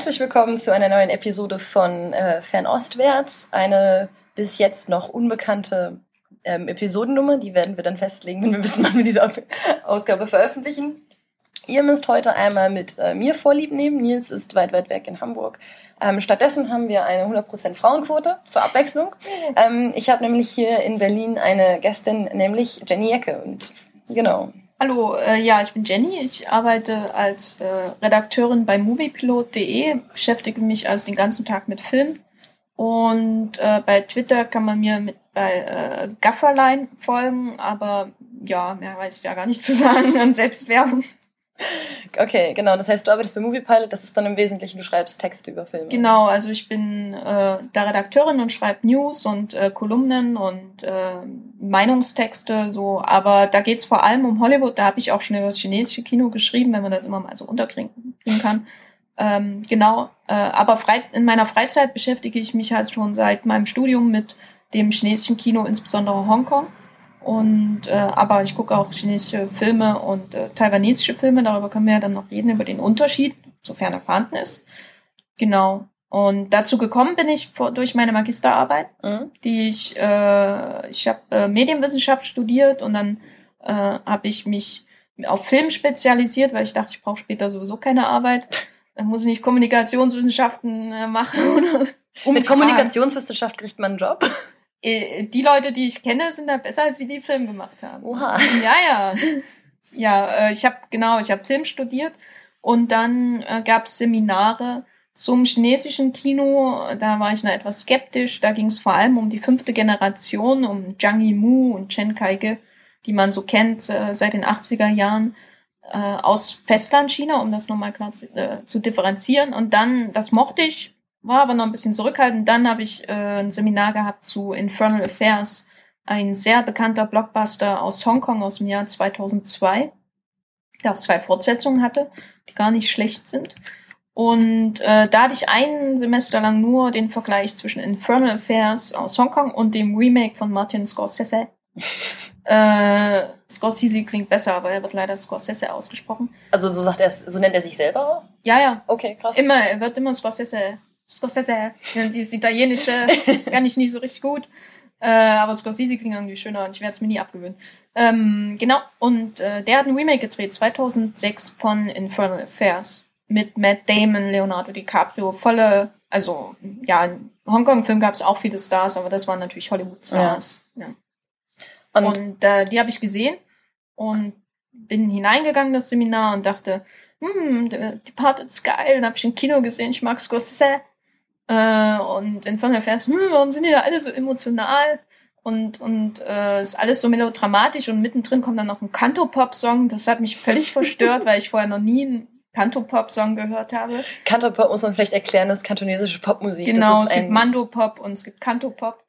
Herzlich willkommen zu einer neuen Episode von äh, Fernostwärts. Eine bis jetzt noch unbekannte ähm, Episodennummer. Die werden wir dann festlegen, wenn wir wissen, wann wir diese Ausgabe veröffentlichen. Ihr müsst heute einmal mit äh, mir Vorlieb nehmen. Nils ist weit, weit weg in Hamburg. Ähm, stattdessen haben wir eine 100% Frauenquote zur Abwechslung. Ähm, ich habe nämlich hier in Berlin eine Gästin, nämlich Jenny Ecke. Und genau, Hallo, äh, ja, ich bin Jenny. Ich arbeite als äh, Redakteurin bei moviepilot.de, beschäftige mich also den ganzen Tag mit Film. Und äh, bei Twitter kann man mir mit bei äh, Gafferline folgen, aber ja, mehr weiß ich ja gar nicht zu sagen an Selbstwerbung. Okay, genau. Das heißt, du arbeitest bei Moviepilot, das ist dann im Wesentlichen, du schreibst Texte über Filme. Genau, also ich bin äh, da Redakteurin und schreibe News und äh, Kolumnen und äh, Meinungstexte, so, aber da geht's vor allem um Hollywood, da habe ich auch schon über das chinesische Kino geschrieben, wenn man das immer mal so unterkriegen kann. Ähm, genau, äh, aber frei, in meiner Freizeit beschäftige ich mich halt schon seit meinem Studium mit dem chinesischen Kino, insbesondere Hongkong. Und äh, aber ich gucke auch chinesische Filme und äh, taiwanesische Filme. Darüber können wir ja dann noch reden über den Unterschied, sofern er vorhanden ist. Genau. Und dazu gekommen bin ich vor, durch meine Magisterarbeit, mhm. die ich äh, ich habe äh, Medienwissenschaft studiert und dann äh, habe ich mich auf Film spezialisiert, weil ich dachte, ich brauche später sowieso keine Arbeit. Dann muss ich nicht Kommunikationswissenschaften äh, machen oder. Und mit Kommunikationswissenschaft kriegt man einen Job. Äh, die Leute, die ich kenne, sind da besser, als die, die Film gemacht haben. Oha. Ja, ja. Ja, äh, ich habe genau, ich habe Film studiert und dann äh, gab es Seminare zum chinesischen Kino. Da war ich noch etwas skeptisch. Da ging es vor allem um die fünfte Generation, um Zhang Yimou und Chen Kaige, die man so kennt äh, seit den 80er Jahren äh, aus Festlandchina, um das nochmal klar zu, äh, zu differenzieren. Und dann, das mochte ich, war aber noch ein bisschen zurückhaltend. Dann habe ich äh, ein Seminar gehabt zu Infernal Affairs, ein sehr bekannter Blockbuster aus Hongkong aus dem Jahr 2002, der auch zwei Fortsetzungen hatte, die gar nicht schlecht sind. Und äh, da hatte ich ein Semester lang nur den Vergleich zwischen Infernal Affairs aus Hongkong und dem Remake von Martin Scorsese. äh, Scorsese klingt besser, aber er wird leider Scorsese ausgesprochen. Also so sagt er so nennt er sich selber? Ja, ja. Okay, krass. Immer, er wird immer Scorsese Scorsese. Dieses Italienische kann ich nicht so richtig gut. Äh, aber Scorsese klingt irgendwie schöner und ich werde es mir nie abgewöhnen. Ähm, genau, und äh, der hat ein Remake gedreht, 2006 von Infernal Affairs. Mit Matt Damon, Leonardo DiCaprio, volle, also ja, in Hongkong-Film gab es auch viele Stars, aber das waren natürlich Hollywood-Stars. Ja. ja. Und, und äh, die habe ich gesehen und bin hineingegangen, das Seminar, und dachte, hm, die Part ist geil. Dann habe ich im Kino gesehen, ich mag Scorsese. Äh, und in Final Affairs, hm, warum sind die da alle so emotional? Und, und äh, ist alles so melodramatisch und mittendrin kommt dann noch ein Canto-Pop-Song. Das hat mich völlig verstört, weil ich vorher noch nie einen Canto-Pop-Song gehört habe. Canto-Pop muss man vielleicht erklären, das ist kantonesische Popmusik. Genau, es gibt Mando-Pop und es gibt Canto-Pop.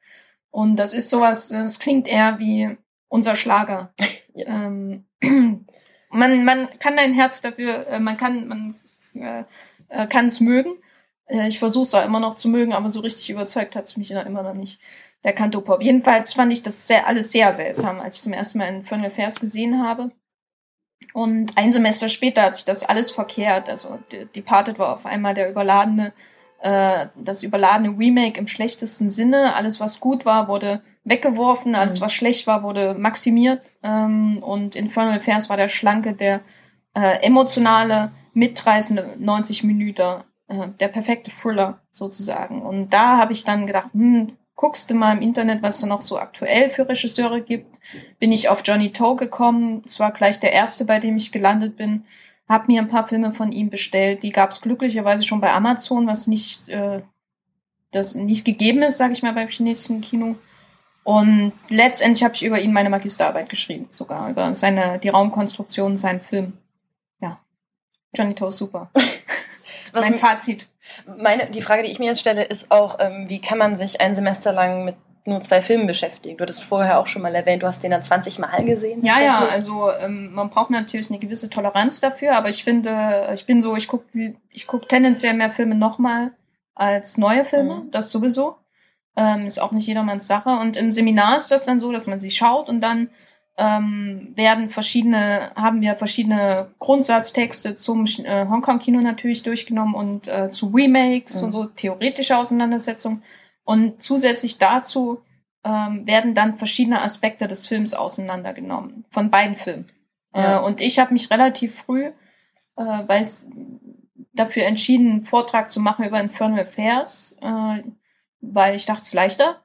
Und das ist sowas, das klingt eher wie unser Schlager. ja. ähm, man, man kann ein Herz dafür, äh, man kann, man äh, äh kann es mögen. Äh, ich versuche es auch immer noch zu mögen, aber so richtig überzeugt hat es mich immer noch nicht. Der Kanto-Pop. Jedenfalls fand ich das sehr, alles sehr seltsam, als ich zum ersten Mal in Final Affairs gesehen habe. Und ein Semester später hat sich das alles verkehrt. Also Departed war auf einmal der überladene, äh, das überladene Remake im schlechtesten Sinne. Alles, was gut war, wurde weggeworfen. Alles, mhm. was schlecht war, wurde maximiert. Ähm, und Infernal Affairs war der schlanke, der äh, emotionale, mitreißende 90 Minuten äh, der perfekte Thriller sozusagen. Und da habe ich dann gedacht, hm, guckst du mal im Internet, was da noch so aktuell für Regisseure gibt. Bin ich auf Johnny Toe gekommen. Es war gleich der erste, bei dem ich gelandet bin. Hab mir ein paar Filme von ihm bestellt. Die gab es glücklicherweise schon bei Amazon, was nicht, äh, das nicht gegeben ist, sage ich mal, beim chinesischen Kino. Und letztendlich habe ich über ihn meine Magisterarbeit geschrieben, sogar über seine die Raumkonstruktion, seinen Film. Ja, Johnny Toe super. Was mein Fazit. Meine, die Frage, die ich mir jetzt stelle, ist auch, ähm, wie kann man sich ein Semester lang mit nur zwei Filmen beschäftigen? Du hattest vorher auch schon mal erwähnt, du hast den dann 20 Mal gesehen. Ja, ja, also ähm, man braucht natürlich eine gewisse Toleranz dafür, aber ich finde, ich bin so, ich gucke ich guck tendenziell mehr Filme nochmal als neue Filme, mhm. das sowieso. Ähm, ist auch nicht jedermanns Sache. Und im Seminar ist das dann so, dass man sie schaut und dann ähm, werden verschiedene, haben wir verschiedene Grundsatztexte zum äh, Hongkong-Kino natürlich durchgenommen und äh, zu Remakes mhm. und so theoretische Auseinandersetzungen. Und zusätzlich dazu ähm, werden dann verschiedene Aspekte des Films auseinandergenommen, von beiden Filmen. Ja. Äh, und ich habe mich relativ früh, äh, weil es dafür entschieden, einen Vortrag zu machen über Infernal Affairs, äh, weil ich dachte, es ist leichter.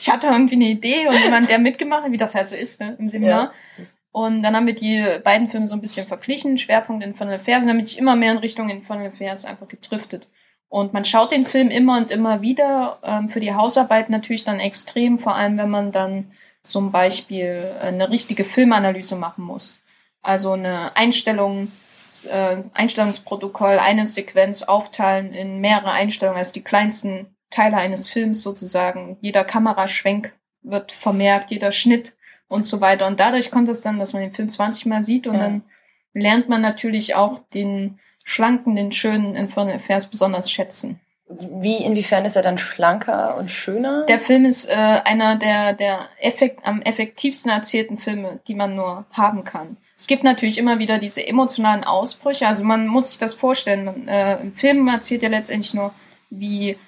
Ich hatte irgendwie eine Idee und jemand, der mitgemacht hat, wie das halt so ist ne, im Seminar. Ja. Und dann haben wir die beiden Filme so ein bisschen verglichen, Schwerpunkt Infernal Affairs, und damit ich immer mehr in Richtung Infernal Affairs einfach gedriftet. Und man schaut den Film immer und immer wieder, ähm, für die Hausarbeit natürlich dann extrem, vor allem wenn man dann zum Beispiel eine richtige Filmanalyse machen muss. Also eine Einstellung, äh, Einstellungsprotokoll, eine Sequenz aufteilen in mehrere Einstellungen, also die kleinsten Teile eines Films sozusagen. Jeder Kameraschwenk wird vermerkt, jeder Schnitt und so weiter. Und dadurch kommt es dann, dass man den Film 20 Mal sieht und ja. dann lernt man natürlich auch den schlanken, den schönen Infernal Affairs besonders schätzen. Wie, inwiefern ist er dann schlanker und schöner? Der Film ist äh, einer der, der effekt, am effektivsten erzählten Filme, die man nur haben kann. Es gibt natürlich immer wieder diese emotionalen Ausbrüche. Also man muss sich das vorstellen. Man, äh, Im Film erzählt er letztendlich nur, wie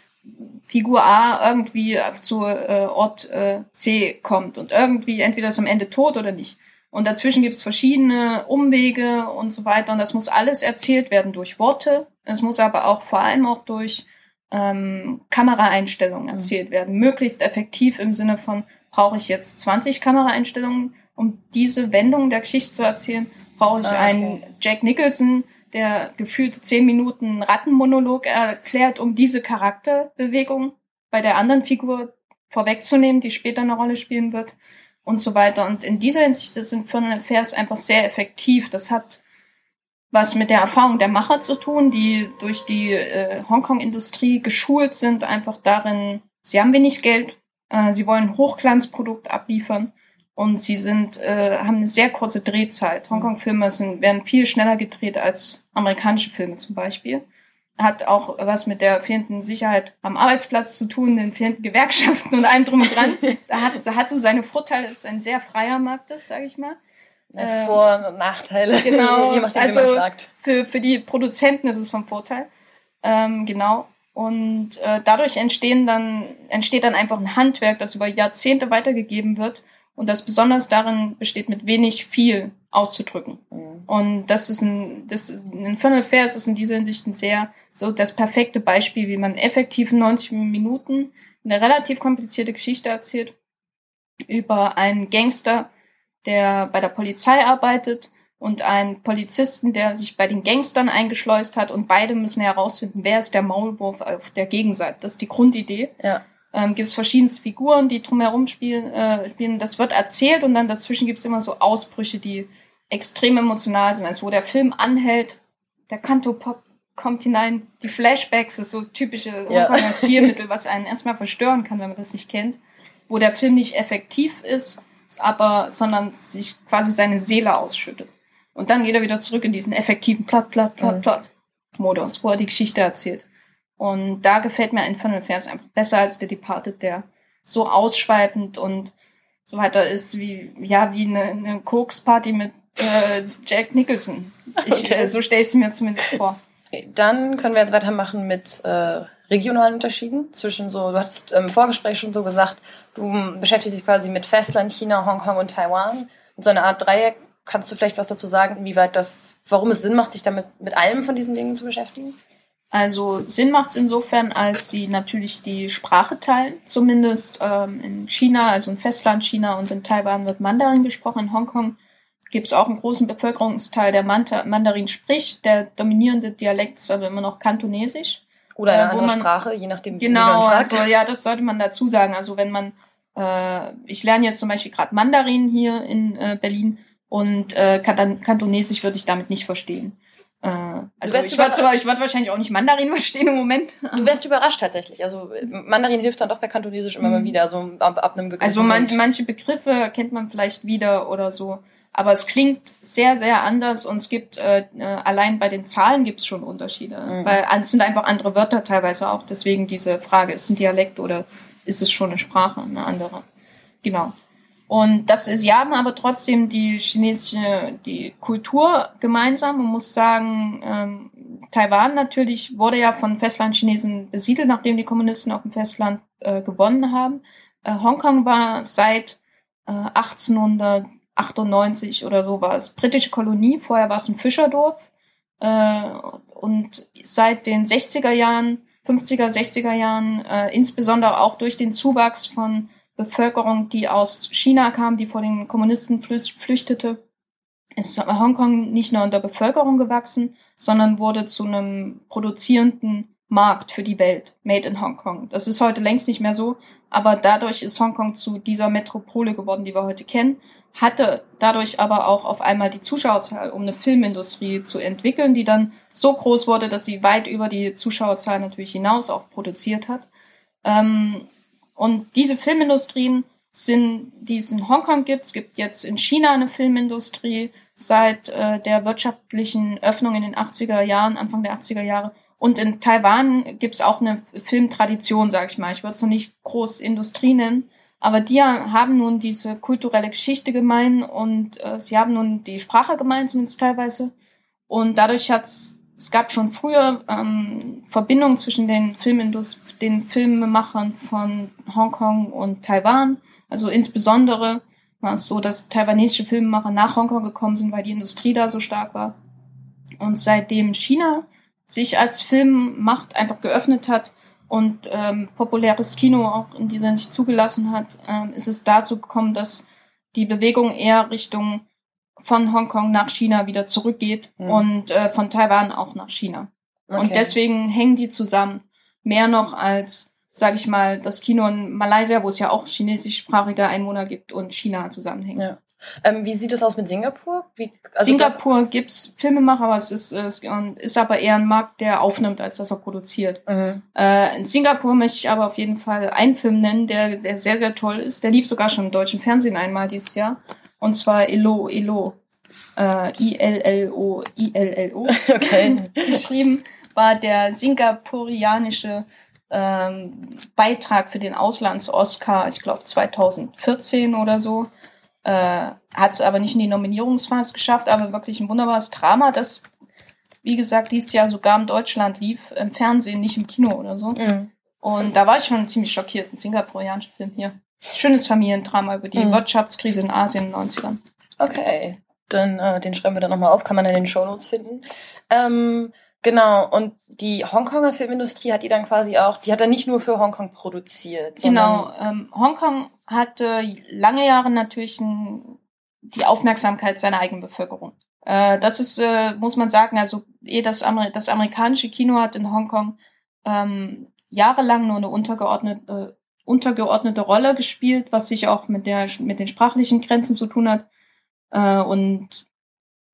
Figur A irgendwie zu äh, Ort äh, C kommt und irgendwie entweder ist am Ende tot oder nicht. Und dazwischen gibt es verschiedene Umwege und so weiter. Und das muss alles erzählt werden durch Worte. Es muss aber auch vor allem auch durch ähm, Kameraeinstellungen mhm. erzählt werden. Möglichst effektiv im Sinne von, brauche ich jetzt 20 Kameraeinstellungen, um diese Wendung der Geschichte zu erzählen? Brauche ich ah, okay. einen Jack Nicholson, der gefühlt zehn Minuten Rattenmonolog erklärt, um diese Charakterbewegung bei der anderen Figur vorwegzunehmen, die später eine Rolle spielen wird und so weiter. Und in dieser Hinsicht sind Fernand Affairs einfach sehr effektiv. Das hat was mit der Erfahrung der Macher zu tun, die durch die äh, Hongkong-Industrie geschult sind, einfach darin, sie haben wenig Geld, äh, sie wollen Hochglanzprodukt abliefern und sie sind, äh, haben eine sehr kurze Drehzeit. Hongkong-Filme werden viel schneller gedreht als amerikanische Filme zum Beispiel. Hat auch was mit der fehlenden Sicherheit am Arbeitsplatz zu tun, den fehlenden Gewerkschaften und allem drum und dran. da hat, hat so seine Vorteile, ist ein sehr freier Markt ist, sage ich mal. Ähm, Vor- und Nachteile. Genau. Je nachdem, also für, für die Produzenten ist es vom Vorteil. Ähm, genau. Und äh, dadurch entstehen dann, entsteht dann einfach ein Handwerk, das über Jahrzehnte weitergegeben wird und das besonders darin besteht, mit wenig viel auszudrücken. Mhm. Und das ist ein, das, ein Funnel Affairs ist in dieser Hinsicht ein sehr, so das perfekte Beispiel, wie man effektiv in 90 Minuten eine relativ komplizierte Geschichte erzählt über einen Gangster, der bei der Polizei arbeitet und einen Polizisten, der sich bei den Gangstern eingeschleust hat und beide müssen herausfinden, wer ist der Maulwurf auf der Gegenseite. Das ist die Grundidee. Ja. Ähm, gibt es verschiedenste Figuren, die drumherum spielen, äh, spielen. Das wird erzählt und dann dazwischen gibt es immer so Ausbrüche, die extrem emotional sind. Also wo der Film anhält, der Kanto-Pop kommt hinein, die Flashbacks ist so typische ja. Stilmittel, was einen erstmal verstören kann, wenn man das nicht kennt. Wo der Film nicht effektiv ist, aber, sondern sich quasi seine Seele ausschüttet. Und dann geht er wieder zurück in diesen effektiven Plot, Plot, Plot, mhm. Plot Modus, wo er die Geschichte erzählt. Und da gefällt mir Infernal Affairs einfach besser als The Departed, der so ausschweifend und so weiter ist wie, ja, wie eine, eine Koks-Party mit äh, Jack Nicholson. Ich, okay. äh, so stelle ich es mir zumindest vor. Dann können wir jetzt weitermachen mit äh, regionalen Unterschieden zwischen so, du hattest im Vorgespräch schon so gesagt, du beschäftigst dich quasi mit Festland, China, Hongkong und Taiwan. Und so eine Art Dreieck. Kannst du vielleicht was dazu sagen, inwieweit das, warum es Sinn macht, sich damit mit allem von diesen Dingen zu beschäftigen? Also Sinn macht es insofern, als sie natürlich die Sprache teilen. Zumindest ähm, in China, also in Festland China und in Taiwan wird Mandarin gesprochen. In Hongkong gibt es auch einen großen Bevölkerungsteil, der Mandarin spricht. Der dominierende Dialekt ist aber immer noch Kantonesisch. Oder eine äh, andere man, Sprache, je nachdem. Genau, also ja, das sollte man dazu sagen. Also wenn man, äh, ich lerne jetzt zum Beispiel gerade Mandarin hier in äh, Berlin und äh, Kantonesisch würde ich damit nicht verstehen. Äh, also ich würde würd wahrscheinlich auch nicht Mandarin verstehen im Moment. Du wärst überrascht tatsächlich. Also Mandarin hilft dann doch bei Kantonesisch immer mal mhm. wieder, so ab, ab einem Begriff. Also man, manche Begriffe kennt man vielleicht wieder oder so. Aber es klingt sehr, sehr anders und es gibt, äh, äh allein bei den Zahlen gibt es schon Unterschiede. Mhm. Weil es sind einfach andere Wörter teilweise auch. Deswegen diese Frage, ist es ein Dialekt oder ist es schon eine Sprache, eine andere? Genau. Und das ist, sie haben aber trotzdem die chinesische, die Kultur gemeinsam. Man muss sagen, ähm, Taiwan natürlich wurde ja von Festlandchinesen besiedelt, nachdem die Kommunisten auf dem Festland äh, gewonnen haben. Äh, Hongkong war seit äh, 1898 oder so war es britische Kolonie. Vorher war es ein Fischerdorf. Äh, und seit den 60er Jahren, 50er, 60er Jahren, äh, insbesondere auch durch den Zuwachs von Bevölkerung, die aus China kam, die vor den Kommunisten flüchtete, ist Hongkong nicht nur in der Bevölkerung gewachsen, sondern wurde zu einem produzierenden Markt für die Welt, made in Hongkong. Das ist heute längst nicht mehr so, aber dadurch ist Hongkong zu dieser Metropole geworden, die wir heute kennen, hatte dadurch aber auch auf einmal die Zuschauerzahl, um eine Filmindustrie zu entwickeln, die dann so groß wurde, dass sie weit über die Zuschauerzahl natürlich hinaus auch produziert hat. Ähm, und diese Filmindustrien sind, die es in Hongkong gibt, es gibt jetzt in China eine Filmindustrie seit äh, der wirtschaftlichen Öffnung in den 80er Jahren, Anfang der 80er Jahre. Und in Taiwan gibt es auch eine Filmtradition, sage ich mal. Ich würde es noch nicht groß Industrie nennen, aber die haben nun diese kulturelle Geschichte gemein und äh, sie haben nun die Sprache gemein, zumindest teilweise. Und dadurch hat es, es gab schon früher ähm, Verbindungen zwischen den, Filmindust den Filmemachern von Hongkong und Taiwan. Also insbesondere war es so, dass taiwanesische Filmemacher nach Hongkong gekommen sind, weil die Industrie da so stark war. Und seitdem China sich als Filmmacht einfach geöffnet hat, und ähm, populäres Kino auch in dieser nicht zugelassen hat, ähm, ist es dazu gekommen, dass die Bewegung eher Richtung von Hongkong nach China wieder zurückgeht mhm. und äh, von Taiwan auch nach China. Okay. Und deswegen hängen die zusammen. Mehr noch als, sage ich mal, das Kino in Malaysia, wo es ja auch chinesischsprachige Einwohner gibt und China zusammenhängen. Ja. Ähm, wie sieht es aus mit Singapur? Wie, also Singapur gibt es Filmemacher, aber es ist, es ist aber eher ein Markt, der aufnimmt, als dass er produziert. Mhm. Äh, in Singapur möchte ich aber auf jeden Fall einen Film nennen, der, der sehr, sehr toll ist. Der lief sogar schon im deutschen Fernsehen einmal dieses Jahr. Und zwar Ilo Ilo. Äh, I-L-L-O, I-L-L-O. Okay. geschrieben war der singapurianische ähm, Beitrag für den Auslands-Oscar, ich glaube 2014 oder so. Äh, hat es aber nicht in die Nominierungsphase geschafft, aber wirklich ein wunderbares Drama, das, wie gesagt, dieses Jahr sogar in Deutschland lief, im Fernsehen, nicht im Kino oder so. Mhm. Und da war ich schon ziemlich schockiert, ein singapurianischer Film hier. Schönes Familiendrama über die mhm. Wirtschaftskrise in Asien in den 90ern. Okay, dann äh, den schreiben wir dann nochmal auf, kann man in den Shownotes finden. Ähm, Genau, und die Hongkonger Filmindustrie hat die dann quasi auch, die hat er nicht nur für Hongkong produziert. Genau, ähm, Hongkong hatte lange Jahre natürlich ein, die Aufmerksamkeit seiner eigenen Bevölkerung. Äh, das ist, äh, muss man sagen, also eh das, Amer das amerikanische Kino hat in Hongkong ähm, jahrelang nur eine untergeordnete, untergeordnete Rolle gespielt, was sich auch mit, der, mit den sprachlichen Grenzen zu tun hat. Äh, und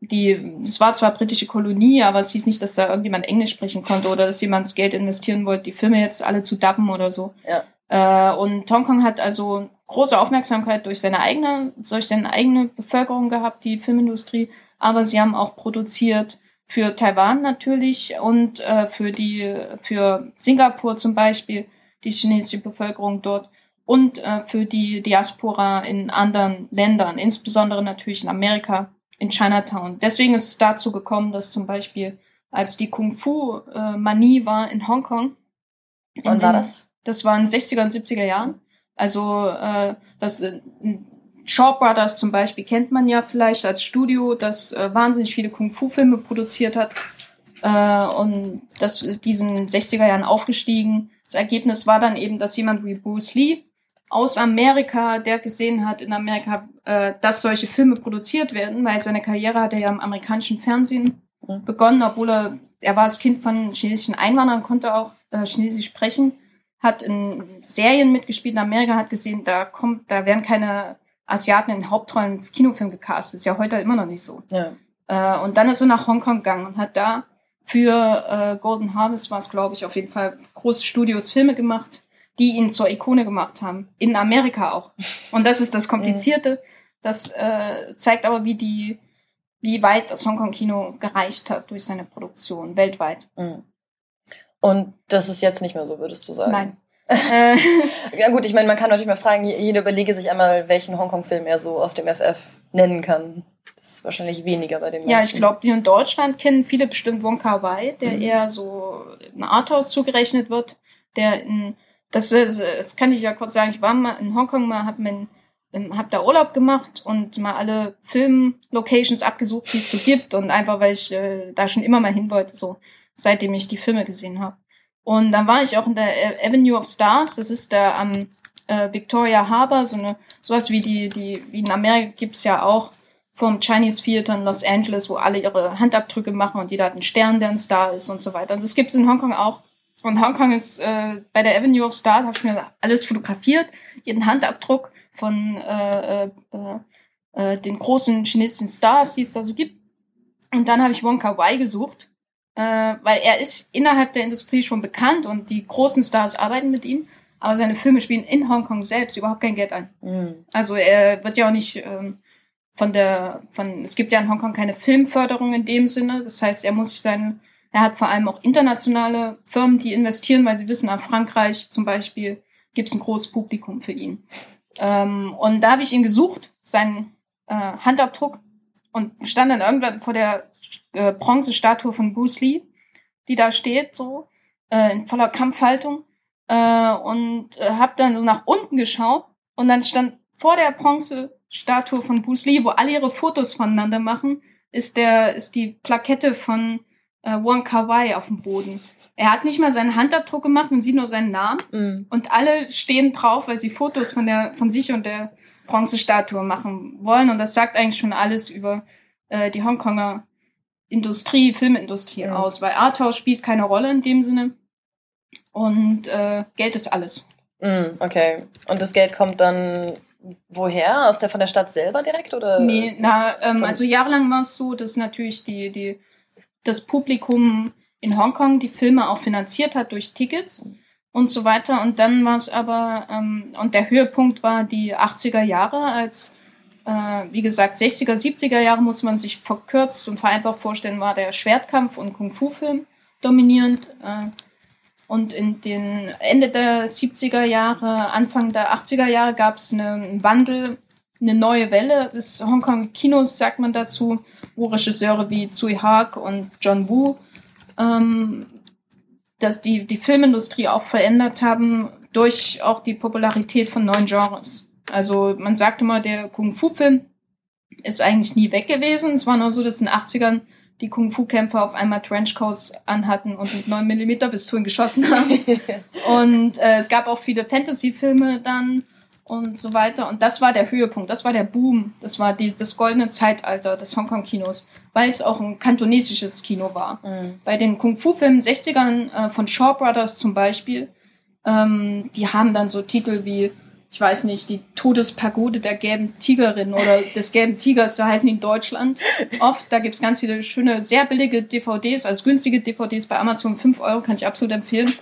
die, es war zwar britische Kolonie, aber es hieß nicht, dass da irgendjemand Englisch sprechen konnte oder dass jemand das Geld investieren wollte, die Filme jetzt alle zu dubben oder so. Ja. Äh, und Hongkong hat also große Aufmerksamkeit durch seine eigene, durch seine eigene Bevölkerung gehabt, die Filmindustrie, aber sie haben auch produziert für Taiwan natürlich und äh, für die, für Singapur zum Beispiel, die chinesische Bevölkerung dort und äh, für die Diaspora in anderen Ländern, insbesondere natürlich in Amerika in Chinatown. Deswegen ist es dazu gekommen, dass zum Beispiel, als die Kung-Fu-Manie war in Hongkong. Wann war das? Das war in den 60er und 70er Jahren. Also äh, das äh, Shaw Brothers zum Beispiel kennt man ja vielleicht als Studio, das äh, wahnsinnig viele Kung-Fu-Filme produziert hat äh, und das diesen 60er Jahren aufgestiegen. Das Ergebnis war dann eben, dass jemand wie Bruce Lee aus Amerika, der gesehen hat in Amerika, äh, dass solche Filme produziert werden, weil seine Karriere hat er ja im amerikanischen Fernsehen mhm. begonnen, obwohl er, er war das Kind von chinesischen Einwanderern, konnte auch äh, Chinesisch sprechen, hat in Serien mitgespielt in Amerika, hat gesehen, da kommt, da werden keine Asiaten in Hauptrollen Kinofilm gecastet. Ist ja heute immer noch nicht so. Ja. Äh, und dann ist er nach Hongkong gegangen und hat da für äh, Golden Harvest war es, glaube ich, auf jeden Fall große Studios Filme gemacht die ihn zur Ikone gemacht haben. In Amerika auch. Und das ist das Komplizierte. Das äh, zeigt aber, wie die, wie weit das Hongkong-Kino gereicht hat durch seine Produktion weltweit. Mhm. Und das ist jetzt nicht mehr so, würdest du sagen? Nein. äh, Ja gut, ich meine, man kann natürlich mal fragen, jeder überlege sich einmal, welchen Hongkong-Film er so aus dem FF nennen kann. Das ist wahrscheinlich weniger bei dem ja, ich meisten. glaube, hier in Deutschland kennen viele bestimmt Wong Kar Wai, der Mhm. eher so im Arthouse zugerechnet wird. Der in, das, ist- das kann ich ja kurz sagen, ich war mal in Hongkong, mal hab, mein, ähm, hab da Urlaub gemacht und mal alle Film-Locations abgesucht, die es so gibt. Und einfach, weil ich äh, da schon immer mal hin wollte, so seitdem ich die Filme gesehen habe. Und dann war ich auch in der Avenue of Stars, das ist da am äh, Victoria Harbor, so eine, sowas wie die, die, wie in Amerika gibt's ja auch vom Chinese Theater in Los Angeles, wo alle ihre Handabdrücke machen und jeder hat einen Stern, der ein Star ist und so weiter. Und das gibt's in Hongkong auch. Und Hongkong ist äh, bei der Avenue of Stars, habe ich mir alles fotografiert, jeden Handabdruck von äh, äh, äh, äh, den großen chinesischen Stars, die es da so gibt. Und dann habe ich Wong Kar Wai gesucht, äh, weil er ist innerhalb der Industrie schon bekannt und die großen Stars arbeiten mit ihm, aber seine Filme spielen in Hongkong selbst überhaupt kein Geld ein. Mhm. Also er wird ja auch nicht ähm, von der, von, es gibt ja in Hongkong keine Filmförderung in dem Sinne. Das heißt, er muss seinen, er hat vor allem auch internationale Firmen, die investieren, weil sie wissen, nach Frankreich zum Beispiel gibt es ein großes Publikum für ihn. Ähm, und da habe ich ihn gesucht, seinen äh, Handabdruck, und stand dann irgendwann vor der äh, Bronzestatue von Bruce Lee, die da steht, so äh, in voller Kampfhaltung, äh, und äh, habe dann so nach unten geschaut und dann stand vor der Bronzestatue von Bruce Lee, wo alle ihre Fotos voneinander machen, ist der ist die Plakette von äh, Wong Kar Wai auf dem Boden. Er hat nicht mal seinen Handabdruck gemacht, man sieht nur seinen Namen Mhm. und alle stehen drauf, weil sie Fotos von der von sich und der Bronzestatue machen wollen und das sagt eigentlich schon alles über äh, die Hongkonger Industrie, Filmindustrie Mhm. aus, weil Arthouse spielt keine Rolle in dem Sinne und äh, Geld ist alles. Mhm, okay. Und das Geld kommt dann woher? Aus der von der Stadt selber direkt oder? Nee, na, ähm, also jahrelang war es so, dass natürlich die, die, das Publikum in Hongkong die Filme auch finanziert hat durch Tickets und so weiter. Und dann war es aber, ähm, und der Höhepunkt war die 80er Jahre, als, äh, wie gesagt, 60er, 70er Jahre muss man sich verkürzt und vereinfacht vorstellen, war der Schwertkampf- und Kung-Fu-Film dominierend. Äh, und in den Ende der 70er Jahre, Anfang der 80er Jahre gab es einen Wandel, eine neue Welle des Hongkong-Kinos, sagt man dazu, wo Regisseure wie Tsui Hark und John Woo ähm, dass die, die Filmindustrie auch verändert haben durch auch die Popularität von neuen Genres. Also man sagt immer, der Kung-Fu-Film ist eigentlich nie weg gewesen. Es war nur so, dass in den 80ern die Kung-Fu-Kämpfer auf einmal Trenchcoats anhatten und mit 9mm Pistolen geschossen haben. Und äh, es gab auch viele Fantasy-Filme dann und so weiter. Und das war der Höhepunkt, das war der Boom, das war die, das goldene Zeitalter des Hongkong-Kinos, weil es auch ein kantonesisches Kino war. Mhm. Bei den Kung-Fu-Filmen 60ern äh, von Shaw Brothers zum Beispiel, ähm, die haben dann so Titel wie, ich weiß nicht, die Todespagode der gelben Tigerin oder des gelben Tigers, so heißen die in Deutschland. Oft, da gibt's ganz viele schöne, sehr billige DVDs, also günstige DVDs bei Amazon, 5 Euro, kann ich absolut empfehlen.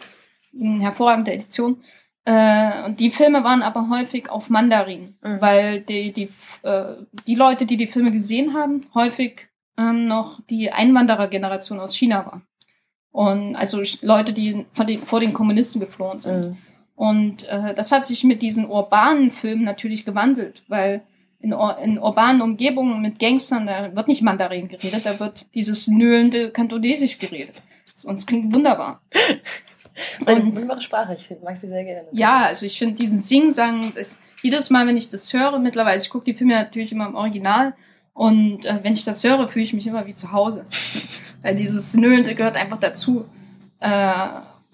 Eine hervorragende Edition. Äh, und die Filme waren aber häufig auf Mandarin, Mhm. weil die, die, äh, die Leute, die die Filme gesehen haben, häufig ähm, noch die Einwanderergeneration aus China war. Und also Leute, die vor den, vor den Kommunisten geflohen sind. Mhm. Und äh, das hat sich mit diesen urbanen Filmen natürlich gewandelt, weil in, in urbanen Umgebungen mit Gangstern, da wird nicht Mandarin geredet, da wird dieses nöhlende Kantonesisch geredet. Es klingt wunderbar. Das ist eine Und- wunderbare Sprache, ich mag sie sehr gerne. Ja, also ich finde diesen Sing-Sang, jedes Mal, wenn ich das höre, mittlerweile, ich gucke die Filme natürlich immer im Original und äh, wenn ich das höre, fühle ich mich immer wie zu Hause. Weil dieses Nöhlende gehört einfach dazu. Äh,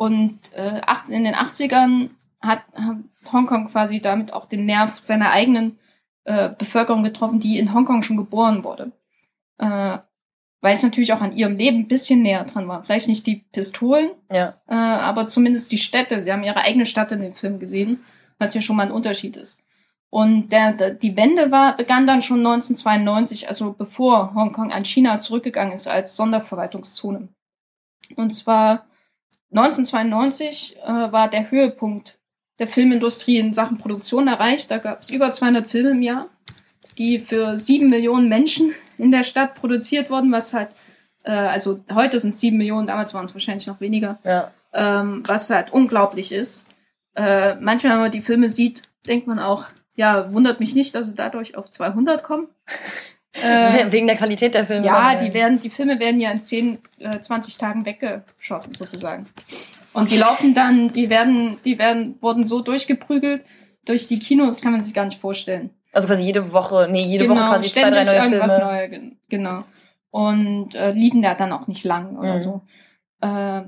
und äh, in den 80ern hat, hat Hongkong quasi damit auch den Nerv seiner eigenen äh, Bevölkerung getroffen, die in Hongkong schon geboren wurde. Äh, weil es natürlich auch an ihrem Leben ein bisschen näher dran war. Vielleicht nicht die Pistolen, Ja. äh, aber zumindest die Städte. Sie haben ihre eigene Stadt in dem Film gesehen, was ja schon mal ein Unterschied ist. Und der, der, die Wende war, begann dann schon 1992, also bevor Hongkong an China zurückgegangen ist als Sonderverwaltungszone. Und zwar 1992 äh, war der Höhepunkt der Filmindustrie in Sachen Produktion erreicht. Da gab es über 200 Filme im Jahr, die für sieben Millionen Menschen in der Stadt produziert wurden, was halt, äh, also heute sind es sieben Millionen, damals waren es wahrscheinlich noch weniger Ja. ähm, was halt unglaublich ist. äh, manchmal, wenn man die Filme sieht, denkt man auch, ja, wundert mich nicht, dass sie dadurch auf 200 kommen. Äh, Wegen der Qualität der Filme. Ja, die werden, die Filme werden ja in 10, äh, 20 Tagen weggeschossen, sozusagen. Und die laufen dann, die werden, die werden, wurden so durchgeprügelt durch die Kinos, kann man sich gar nicht vorstellen. Also quasi jede Woche, nee, jede genau, Woche quasi zwei, drei neue Filme. Neue, genau. Und äh, liegen da dann auch nicht lang oder mhm. so. Äh,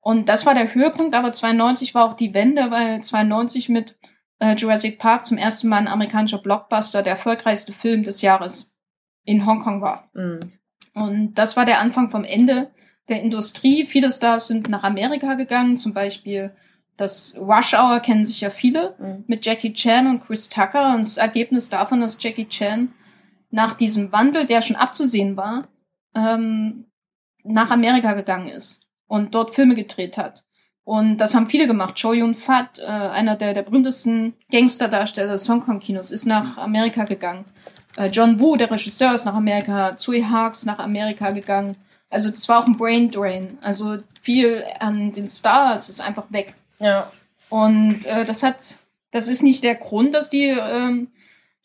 und das war der Höhepunkt, aber 92 war auch die Wende, weil 92 mit äh, Jurassic Park zum ersten Mal ein amerikanischer Blockbuster, der erfolgreichste Film des Jahres in Hongkong war. Mhm. Und das war der Anfang vom Ende der Industrie. Viele Stars sind nach Amerika gegangen, zum Beispiel das Rush Hour kennen sich ja viele mhm. mit Jackie Chan und Chris Tucker. Und das Ergebnis davon, dass Jackie Chan nach diesem Wandel, der schon abzusehen war, ähm, nach Amerika gegangen ist und dort Filme gedreht hat. Und das haben viele gemacht. Cho Yun Fat, äh, einer der, der berühmtesten Gangsterdarsteller des Hongkong-Kinos, ist nach Amerika gegangen. Äh, John Woo, der Regisseur, ist nach Amerika. Tsui Harks nach Amerika gegangen. Also das war auch ein Brain Drain. Also viel an den Stars ist einfach weg. Ja. Und äh, das hat, das ist nicht der Grund, dass die ähm,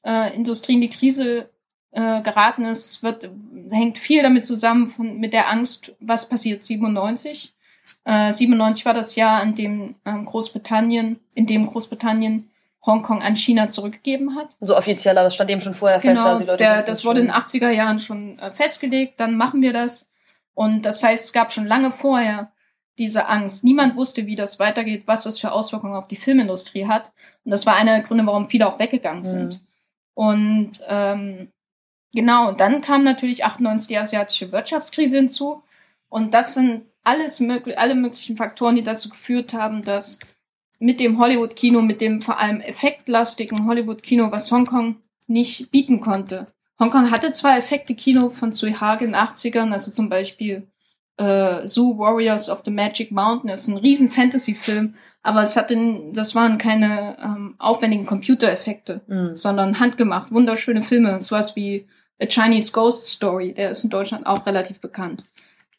äh, Industrie in die Krise äh, geraten ist. Es wird, hängt viel damit zusammen von, mit der Angst, was passiert 97. Äh, 97 war das Jahr, in dem ähm, Großbritannien, in dem Großbritannien Hongkong an China zurückgegeben hat. So offiziell, aber es stand eben schon vorher genau, fest. Also die Leute der, das wurde in den 80er Jahren schon äh, festgelegt, dann machen wir das. Und das heißt, es gab schon lange vorher diese Angst. Niemand wusste, wie das weitergeht, was das für Auswirkungen auf die Filmindustrie hat. Und das war einer der Gründe, warum viele auch weggegangen sind. Mhm. Und ähm, genau, und dann kam natürlich 98 die asiatische Wirtschaftskrise hinzu. Und das sind alles möglich, alle möglichen Faktoren, die dazu geführt haben, dass mit dem Hollywood-Kino, mit dem vor allem effektlastigen Hollywood-Kino, was Hongkong nicht bieten konnte. Hongkong hatte zwar Effekte-Kino von Tsui Hage in den 80ern, also zum Beispiel äh, Zoo Warriors of the Magic Mountain ist ein riesen Fantasy-Film, aber es hatte, das waren keine ähm, aufwendigen Computereffekte, mhm. sondern handgemacht, wunderschöne Filme, sowas wie A Chinese Ghost Story, der ist in Deutschland auch relativ bekannt.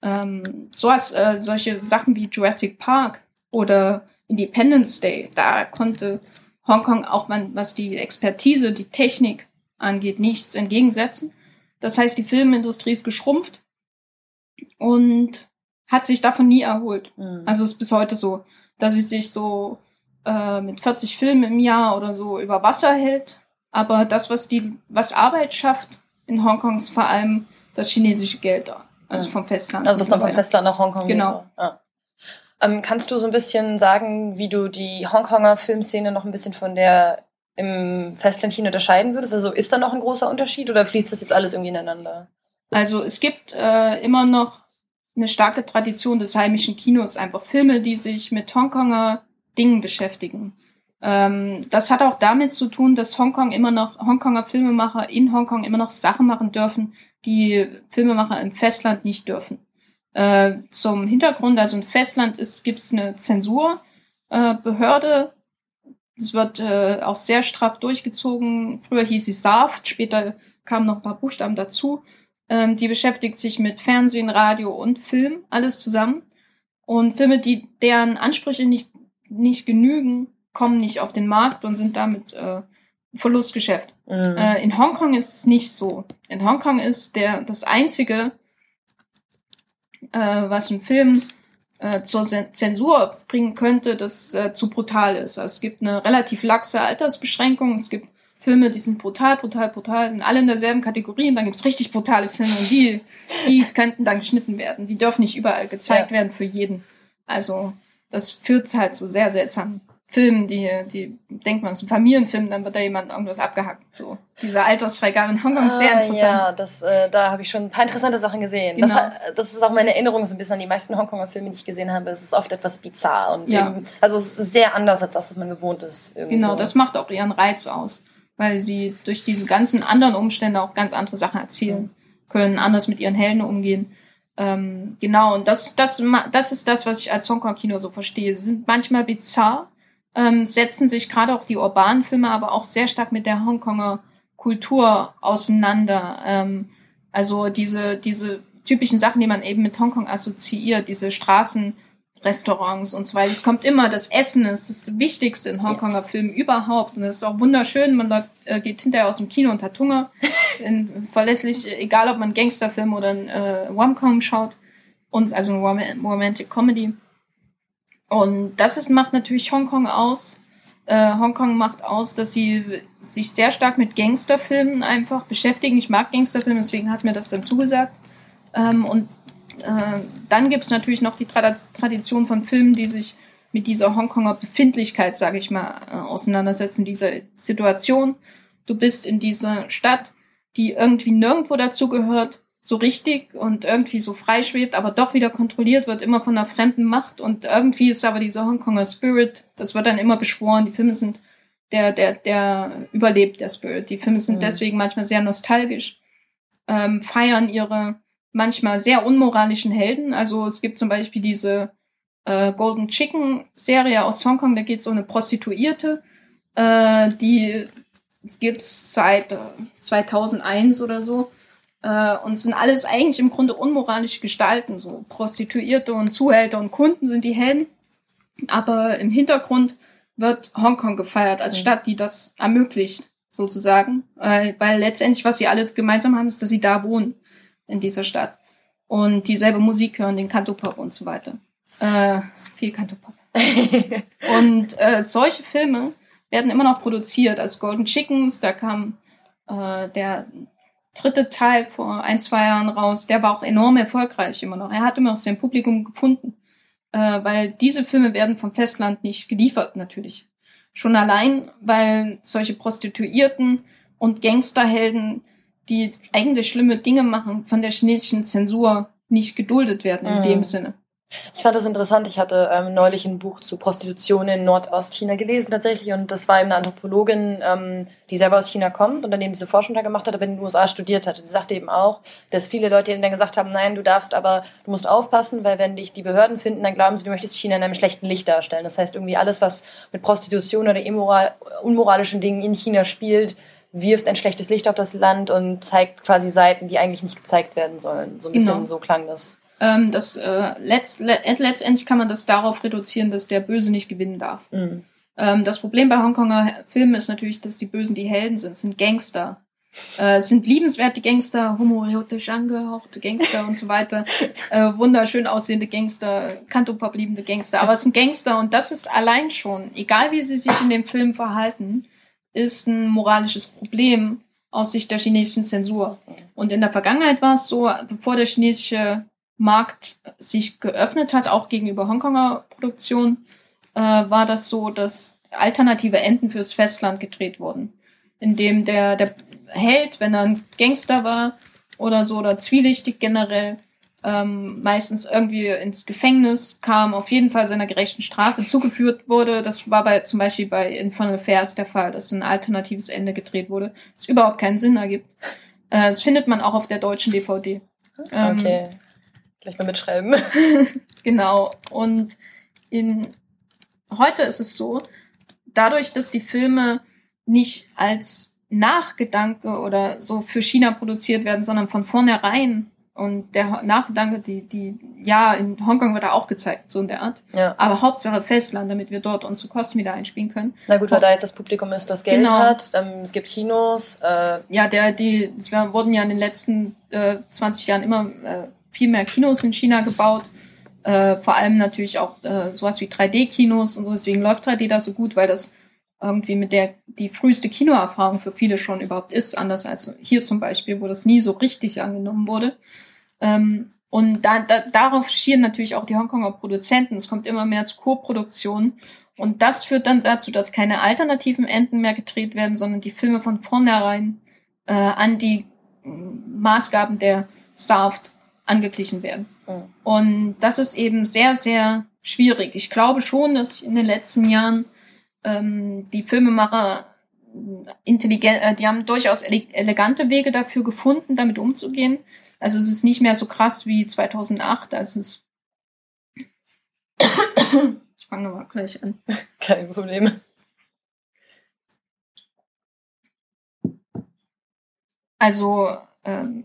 Ähm, sowas, äh, solche Sachen wie Jurassic Park oder Independence Day, da konnte Hongkong auch, was die Expertise, die Technik angeht, nichts entgegensetzen. Das heißt, die Filmindustrie ist geschrumpft und hat sich davon nie erholt. Mhm. Also ist bis heute so, dass sie sich so äh, mit 40 Filmen im Jahr oder so über Wasser hält. Aber das, was die, was Arbeit schafft in Hongkong, ist vor allem das chinesische Geld da. Also vom Festland. Also was dann vom Festland nach Hongkong genau. geht. Genau. Ähm, kannst du so ein bisschen sagen, wie du die Hongkonger Filmszene noch ein bisschen von der im Festland China unterscheiden würdest? Also ist da noch ein großer Unterschied oder fließt das jetzt alles irgendwie ineinander? Also es gibt äh, immer noch eine starke Tradition des heimischen Kinos, einfach Filme, die sich mit Hongkonger Dingen beschäftigen. Ähm, das hat auch damit zu tun, dass Hongkong immer noch, Hongkonger Filmemacher in Hongkong immer noch Sachen machen dürfen, die Filmemacher im Festland nicht dürfen. Äh, zum Hintergrund, also im Festland gibt es eine Zensurbehörde, es wird äh, auch sehr straff durchgezogen. Früher hieß sie SAFT, später kamen noch ein paar Buchstaben dazu. Ähm, die beschäftigt sich mit Fernsehen, Radio und Film, alles zusammen. Und Filme, die deren Ansprüche nicht, nicht genügen, kommen nicht auf den Markt und sind damit äh, Verlustgeschäft. Mhm. Äh, in Hongkong ist es nicht so. In Hongkong ist der das einzige, äh, was ein Film äh, zur Zensur bringen könnte, das äh, zu brutal ist. Also es gibt eine relativ laxe Altersbeschränkung. Es gibt Filme, die sind brutal, brutal, brutal, sind alle in derselben Kategorie. Und dann gibt's richtig brutale Filme und die, die könnten dann geschnitten werden. Die dürfen nicht überall gezeigt ja. werden für jeden. Also das führt halt zu sehr seltsamen Filmen, die, die denkt man, es ist ein Familienfilm, dann wird da jemand irgendwas abgehackt. So. Diese Altersfreigabe in Hongkong ist sehr ah, interessant. Ja, das, äh, da habe ich schon ein paar interessante Sachen gesehen. Genau. Das, das ist auch meine Erinnerung so ein bisschen an die meisten Hongkonger Filme, die ich gesehen habe. Es ist oft etwas bizarr und ja. eben, also es ist sehr anders als das, was man gewohnt ist. Genau, so. das macht auch ihren Reiz aus, weil sie durch diese ganzen anderen Umstände auch ganz andere Sachen erzielen können, anders mit ihren Helden umgehen. Ähm, genau, und das, das, das ist das, was ich als Hongkong-Kino so verstehe. Sie sind manchmal bizarr, ähm, setzen sich gerade auch die urbanen Filme, aber auch sehr stark mit der Hongkonger Kultur auseinander. Ähm, also diese, diese typischen Sachen, die man eben mit Hongkong assoziiert, diese Straßen, Restaurants und so weiter. Es kommt immer, das Essen ist das Wichtigste in Hongkonger Filmen überhaupt. Und es ist auch wunderschön. Man läuft, äh, geht hinterher aus dem Kino und hat Hunger. In, verlässlich, egal ob man Gangsterfilm oder ein äh, Rom-Com schaut. Und also ein Rom Romantic Comedy. Und das ist, macht natürlich Hongkong aus. Äh, Hongkong macht aus, dass sie sich sehr stark mit Gangsterfilmen einfach beschäftigen. Ich mag Gangsterfilme, deswegen hat mir das dann zugesagt. Ähm, und äh, dann gibt es natürlich noch die Tradition von Filmen, die sich mit dieser Hongkonger Befindlichkeit, sage ich mal, äh, auseinandersetzen, dieser Situation. Du bist in dieser Stadt, die irgendwie nirgendwo dazu gehört, so richtig und irgendwie so freischwebt, aber doch wieder kontrolliert wird, immer von einer fremden Macht. Und irgendwie ist aber dieser Hongkonger Spirit, das wird dann immer beschworen. Die Filme sind, der, der, der überlebt der Spirit. Die Filme sind mhm. deswegen manchmal sehr nostalgisch, ähm, feiern ihre manchmal sehr unmoralischen Helden. Also es gibt zum Beispiel diese äh, Golden Chicken Serie aus Hongkong, da geht es um eine Prostituierte, äh, die gibt's seit äh, 2001 oder so. Äh, und sind alles eigentlich im Grunde unmoralische Gestalten. So Prostituierte und Zuhälter und Kunden sind die Helden. Aber im Hintergrund wird Hongkong gefeiert als Stadt, die das ermöglicht, sozusagen. Äh, weil letztendlich, was sie alle gemeinsam haben, ist, dass sie da wohnen in dieser Stadt und dieselbe Musik hören, den Cantopop und so weiter. Äh, viel Cantopop. und äh, solche Filme werden immer noch produziert. Als Golden Chickens, da kam äh, der dritte Teil vor ein, zwei Jahren raus. Der war auch enorm erfolgreich immer noch. Er hat immer noch sein Publikum gefunden. Äh, weil diese Filme werden vom Festland nicht geliefert, natürlich. Schon allein, weil solche Prostituierten und Gangsterhelden die eigentlich schlimme Dinge machen, von der chinesischen Zensur nicht geduldet werden in mhm. dem Sinne. Ich fand das interessant. Ich hatte ähm, neulich ein Buch zu Prostitution in Nordostchina gelesen tatsächlich und das war eben eine Anthropologin, ähm, die selber aus China kommt und dann eben diese Forschung da gemacht hat, aber in den USA studiert hat. Die sagte eben auch, dass viele Leute ihnen dann gesagt haben, nein, du darfst aber, du musst aufpassen, weil wenn dich die Behörden finden, dann glauben sie, du möchtest China in einem schlechten Licht darstellen. Das heißt irgendwie alles, was mit Prostitution oder immoral, unmoralischen Dingen in China spielt, wirft ein schlechtes Licht auf das Land und zeigt quasi Seiten, die eigentlich nicht gezeigt werden sollen. So ein bisschen genau. so klang das. Ähm, das äh, letzt, letztendlich kann man das darauf reduzieren, dass der Böse nicht gewinnen darf. Mhm. Ähm, das Problem bei Hongkonger Filmen ist natürlich, dass die Bösen die Helden sind, sind Gangster. Äh, sind liebenswerte Gangster, homoerotisch angehauchte Gangster und so weiter, äh, wunderschön aussehende Gangster, Kantopop liebende Gangster, aber es sind Gangster und das ist allein schon, egal wie sie sich in dem Film verhalten, ist ein moralisches Problem aus Sicht der chinesischen Zensur. Und in der Vergangenheit war es so, bevor der chinesische Markt sich geöffnet hat, auch gegenüber Hongkonger Produktion, äh, war das so, dass alternative Enden fürs Festland gedreht wurden. In dem der, der Held, wenn er ein Gangster war oder so, oder zwielichtig generell, ähm, meistens irgendwie ins Gefängnis kam, auf jeden Fall seiner gerechten Strafe zugeführt wurde. Das war bei zum Beispiel bei Infernal Affairs der Fall, dass ein alternatives Ende gedreht wurde, das überhaupt keinen Sinn ergibt. Äh, das findet man auch auf der deutschen DVD. Ähm, okay. Gleich mal mitschreiben. genau. Und in heute ist es so, dadurch, dass die Filme nicht als Nachgedanke oder so für China produziert werden, sondern von vornherein und der Nachgedanke, die, die, ja, in Hongkong wird er auch gezeigt, so in der Art. Ja. Aber Hauptsache Festland, damit wir dort unsere Kosten wieder einspielen können. Na gut, weil da jetzt das Publikum ist, das Geld genau. hat. Ähm, es gibt Kinos. Äh ja, der, die, es wurden ja in den letzten äh, 20 Jahren immer äh, viel mehr Kinos in China gebaut. Äh, vor allem natürlich auch äh, sowas wie 3D-Kinos und so. Deswegen läuft 3D da so gut, weil das irgendwie mit der die früheste Kinoerfahrung für viele schon überhaupt ist, anders als hier zum Beispiel, wo das nie so richtig angenommen wurde. Ähm, und da, da, darauf schieren natürlich auch die Hongkonger Produzenten. Es kommt immer mehr zu Co-Produktionen. Und das führt dann dazu, dass keine alternativen Enden mehr gedreht werden, sondern die Filme von vornherein äh, an die Maßgaben der Saft angeglichen werden. Mhm. Und das ist eben sehr, sehr schwierig. Ich glaube schon, dass in den letzten Jahren ähm, die Filmemacher intelligent, äh, die haben durchaus ele elegante Wege dafür gefunden, damit umzugehen. Also es ist nicht mehr so krass wie 2008, als es ich fange nochmal gleich an. Kein Problem. Also ähm,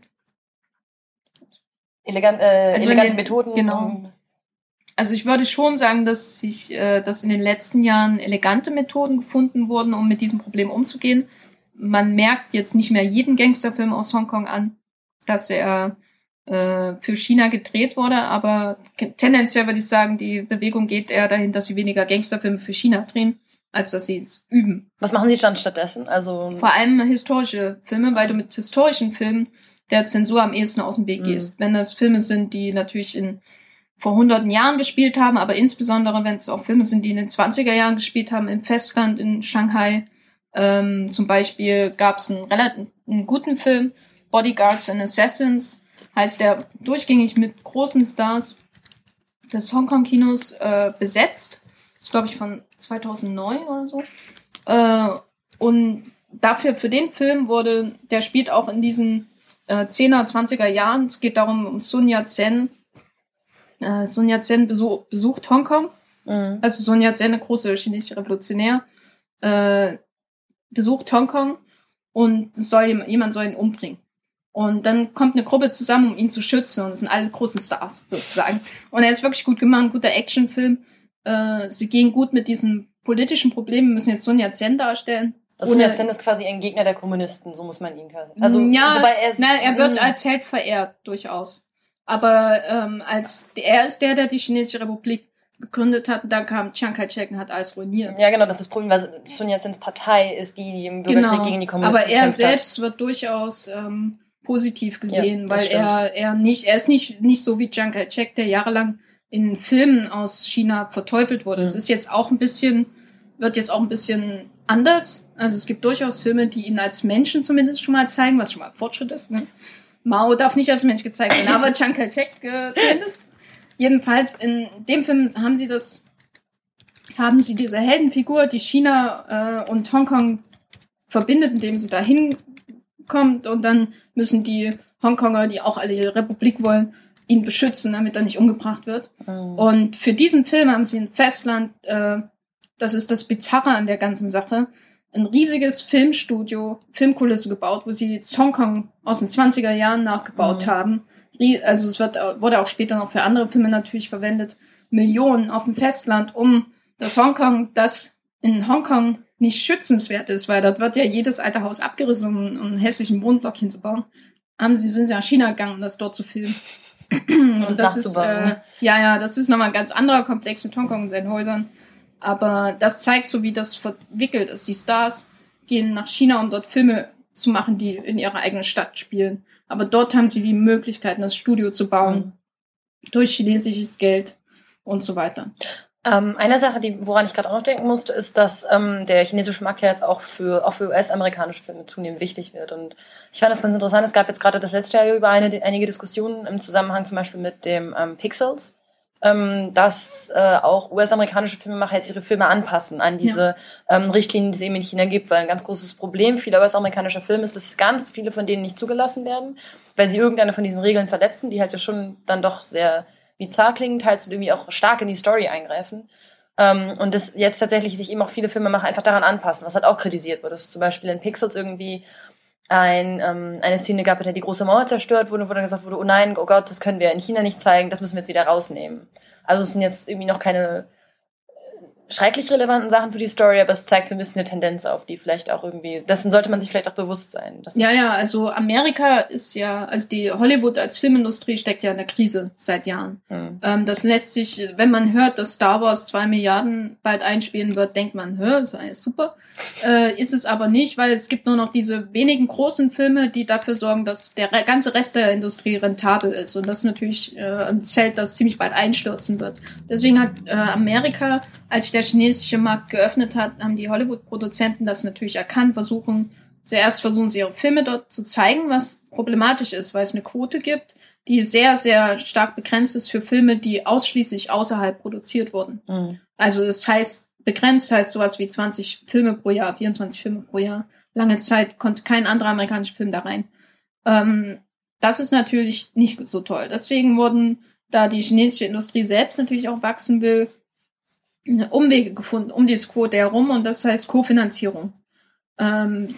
Elegant, äh, also elegante den, Methoden. Genau. also ich würde schon sagen, dass sich, äh, dass in den letzten Jahren elegante Methoden gefunden wurden, um mit diesem Problem umzugehen. Man merkt jetzt nicht mehr jeden Gangsterfilm aus Hongkong an, dass er äh, für China gedreht wurde, aber tendenziell würde ich sagen, die Bewegung geht eher dahin, dass sie weniger Gangsterfilme für China drehen, als dass sie es üben. Was machen sie dann stattdessen? Also vor allem historische Filme, weil du mit historischen Filmen der Zensur am ehesten aus dem Weg mhm. gehst. Wenn das Filme sind, die natürlich in vor hunderten Jahren gespielt haben, aber insbesondere wenn es auch Filme sind, die in den 20er Jahren gespielt haben, im Festland, in Shanghai. Ähm, zum Beispiel gab es einen relativ einen guten Film, Bodyguards and Assassins, heißt der durchgängig mit großen Stars des Hongkong-Kinos äh, besetzt. Ist, glaube ich, von 2009 oder so. Äh, und dafür, für den Film wurde, der spielt auch in diesen äh, 10er, 20er Jahren. Es geht darum, um Sun Yat-sen, äh, Sun Yat-sen besuch, besucht Hongkong. Mhm. Also Sun Yat-sen, eine große chinesische Revolutionär, äh, besucht Hongkong und soll, jemand soll ihn umbringen. Und dann kommt eine Gruppe zusammen, um ihn zu schützen. Und es sind alle große Stars, sozusagen. Und er ist wirklich gut gemacht, ein guter Actionfilm. Äh, sie gehen gut mit diesen politischen Problemen, müssen jetzt Sun Yat-sen darstellen. Also Sun Yat-sen ist quasi ein Gegner der Kommunisten, so muss man ihn quasi. Also, ja, er, ist, na, er wird als Held verehrt, durchaus. Aber ähm, als er ist der, der die chinesische Republik gegründet hat, da kam Chiang Kai-shek und hat alles ruiniert. Ja, genau, das ist das Problem, weil Sun Yat-sens Partei ist die, die im Bürgerkrieg genau. gegen die Kommunisten Aber er selbst hat. wird durchaus ähm, positiv gesehen, ja, weil er, er nicht, er ist nicht, nicht so wie Chiang Kai-shek, der jahrelang in Filmen aus China verteufelt wurde. Es mhm. ist jetzt auch ein bisschen, wird jetzt auch ein bisschen anders. Also es gibt durchaus Filme, die ihn als Menschen zumindest schon mal zeigen, was schon mal Fortschritt ist. Ne? Mao darf nicht als Mensch gezeigt werden, aber Chiang Kai-shek äh, zumindest. Jedenfalls in dem Film haben sie das, haben sie diese Heldenfigur, die China äh, und Hongkong verbindet, indem sie dahin kommt und dann müssen die Hongkonger, die auch alle ihre Republik wollen, ihn beschützen, damit er nicht umgebracht wird. Mhm. Und für diesen Film haben sie in Festland, äh, das ist das Bizarre an der ganzen Sache, ein riesiges Filmstudio, Filmkulisse gebaut, wo sie Hongkong aus den 20er Jahren nachgebaut mhm. haben. Also es wird, wurde auch später noch für andere Filme natürlich verwendet. Millionen auf dem Festland, um das Hongkong, das in Hongkong nicht schützenswert ist, weil dort wird ja jedes alte Haus abgerissen, um, um einen hässlichen Wohnblock hinzubauen. Haben sie sind ja nach China gegangen, um das dort zu filmen. Und das, das ist, äh, ja, ja, das ist nochmal ein ganz anderer Komplex mit Hongkong und seinen Häusern. Aber das zeigt so, wie das verwickelt ist. Die Stars gehen nach China, um dort Filme zu machen, die in ihrer eigenen Stadt spielen. Aber dort haben sie die Möglichkeiten, das Studio zu bauen. Mhm. Durch chinesisches Geld und so weiter. Ähm, eine Sache, die, woran ich gerade auch noch denken musste, ist, dass ähm, der chinesische Markt ja jetzt auch für, auch für US-amerikanische Filme zunehmend wichtig wird. Und ich fand das ganz interessant. Es gab jetzt gerade das letzte Jahr über eine, einige Diskussionen im Zusammenhang zum Beispiel mit dem ähm, Pixels, ähm, dass äh, auch US-amerikanische Filmemacher jetzt ihre Filme anpassen an diese ja. ähm, Richtlinien, die es eben in China gibt, weil ein ganz großes Problem vieler US-amerikanischer Filme ist, dass ganz viele von denen nicht zugelassen werden, weil sie irgendeine von diesen Regeln verletzen, die halt ja schon dann doch sehr bizarr klingen, teils und irgendwie auch stark in die Story eingreifen. Ähm, und das jetzt tatsächlich sich eben auch viele Filmemacher einfach daran anpassen, was halt auch kritisiert wird. Dass zum Beispiel in Pixels irgendwie ein, ähm, eine Szene gab, in der die große Mauer zerstört wurde, wo dann gesagt wurde, oh nein, oh Gott, das können wir in China nicht zeigen, das müssen wir jetzt wieder rausnehmen. Also es sind jetzt irgendwie noch keine schrecklich relevanten Sachen für die Story, aber es zeigt so ein bisschen eine Tendenz auf, die vielleicht auch irgendwie, dessen sollte man sich vielleicht auch bewusst sein. ja, ja, also Amerika ist ja, also die Hollywood als Filmindustrie steckt ja in der Krise seit Jahren. Mhm. Ähm, das lässt sich, wenn man hört, dass Star Wars zwei Milliarden bald einspielen wird, denkt man, hä, ist alles super. Äh, ist es aber nicht, weil es gibt nur noch diese wenigen großen Filme, die dafür sorgen, dass der ganze Rest der Industrie rentabel ist. Und das ist natürlich äh, ein Zelt, das ziemlich bald einstürzen wird. Deswegen hat äh, Amerika, als der chinesische Markt geöffnet hat, haben die Hollywood-Produzenten das natürlich erkannt, versuchen, zuerst versuchen sie ihre Filme dort zu zeigen, was problematisch ist, weil es eine Quote gibt, die sehr, sehr stark begrenzt ist für Filme, die ausschließlich außerhalb produziert wurden. Mhm. Also das heißt, begrenzt heißt sowas wie 20 Filme pro Jahr, 24 Filme pro Jahr. Lange Zeit konnte kein anderer amerikanischer Film da rein. Ähm, das ist natürlich nicht so toll. Deswegen wurden, da die chinesische Industrie selbst natürlich auch wachsen will, Umwege gefunden um dieses Quote herum und das heißt Kofinanzierung. Ähm,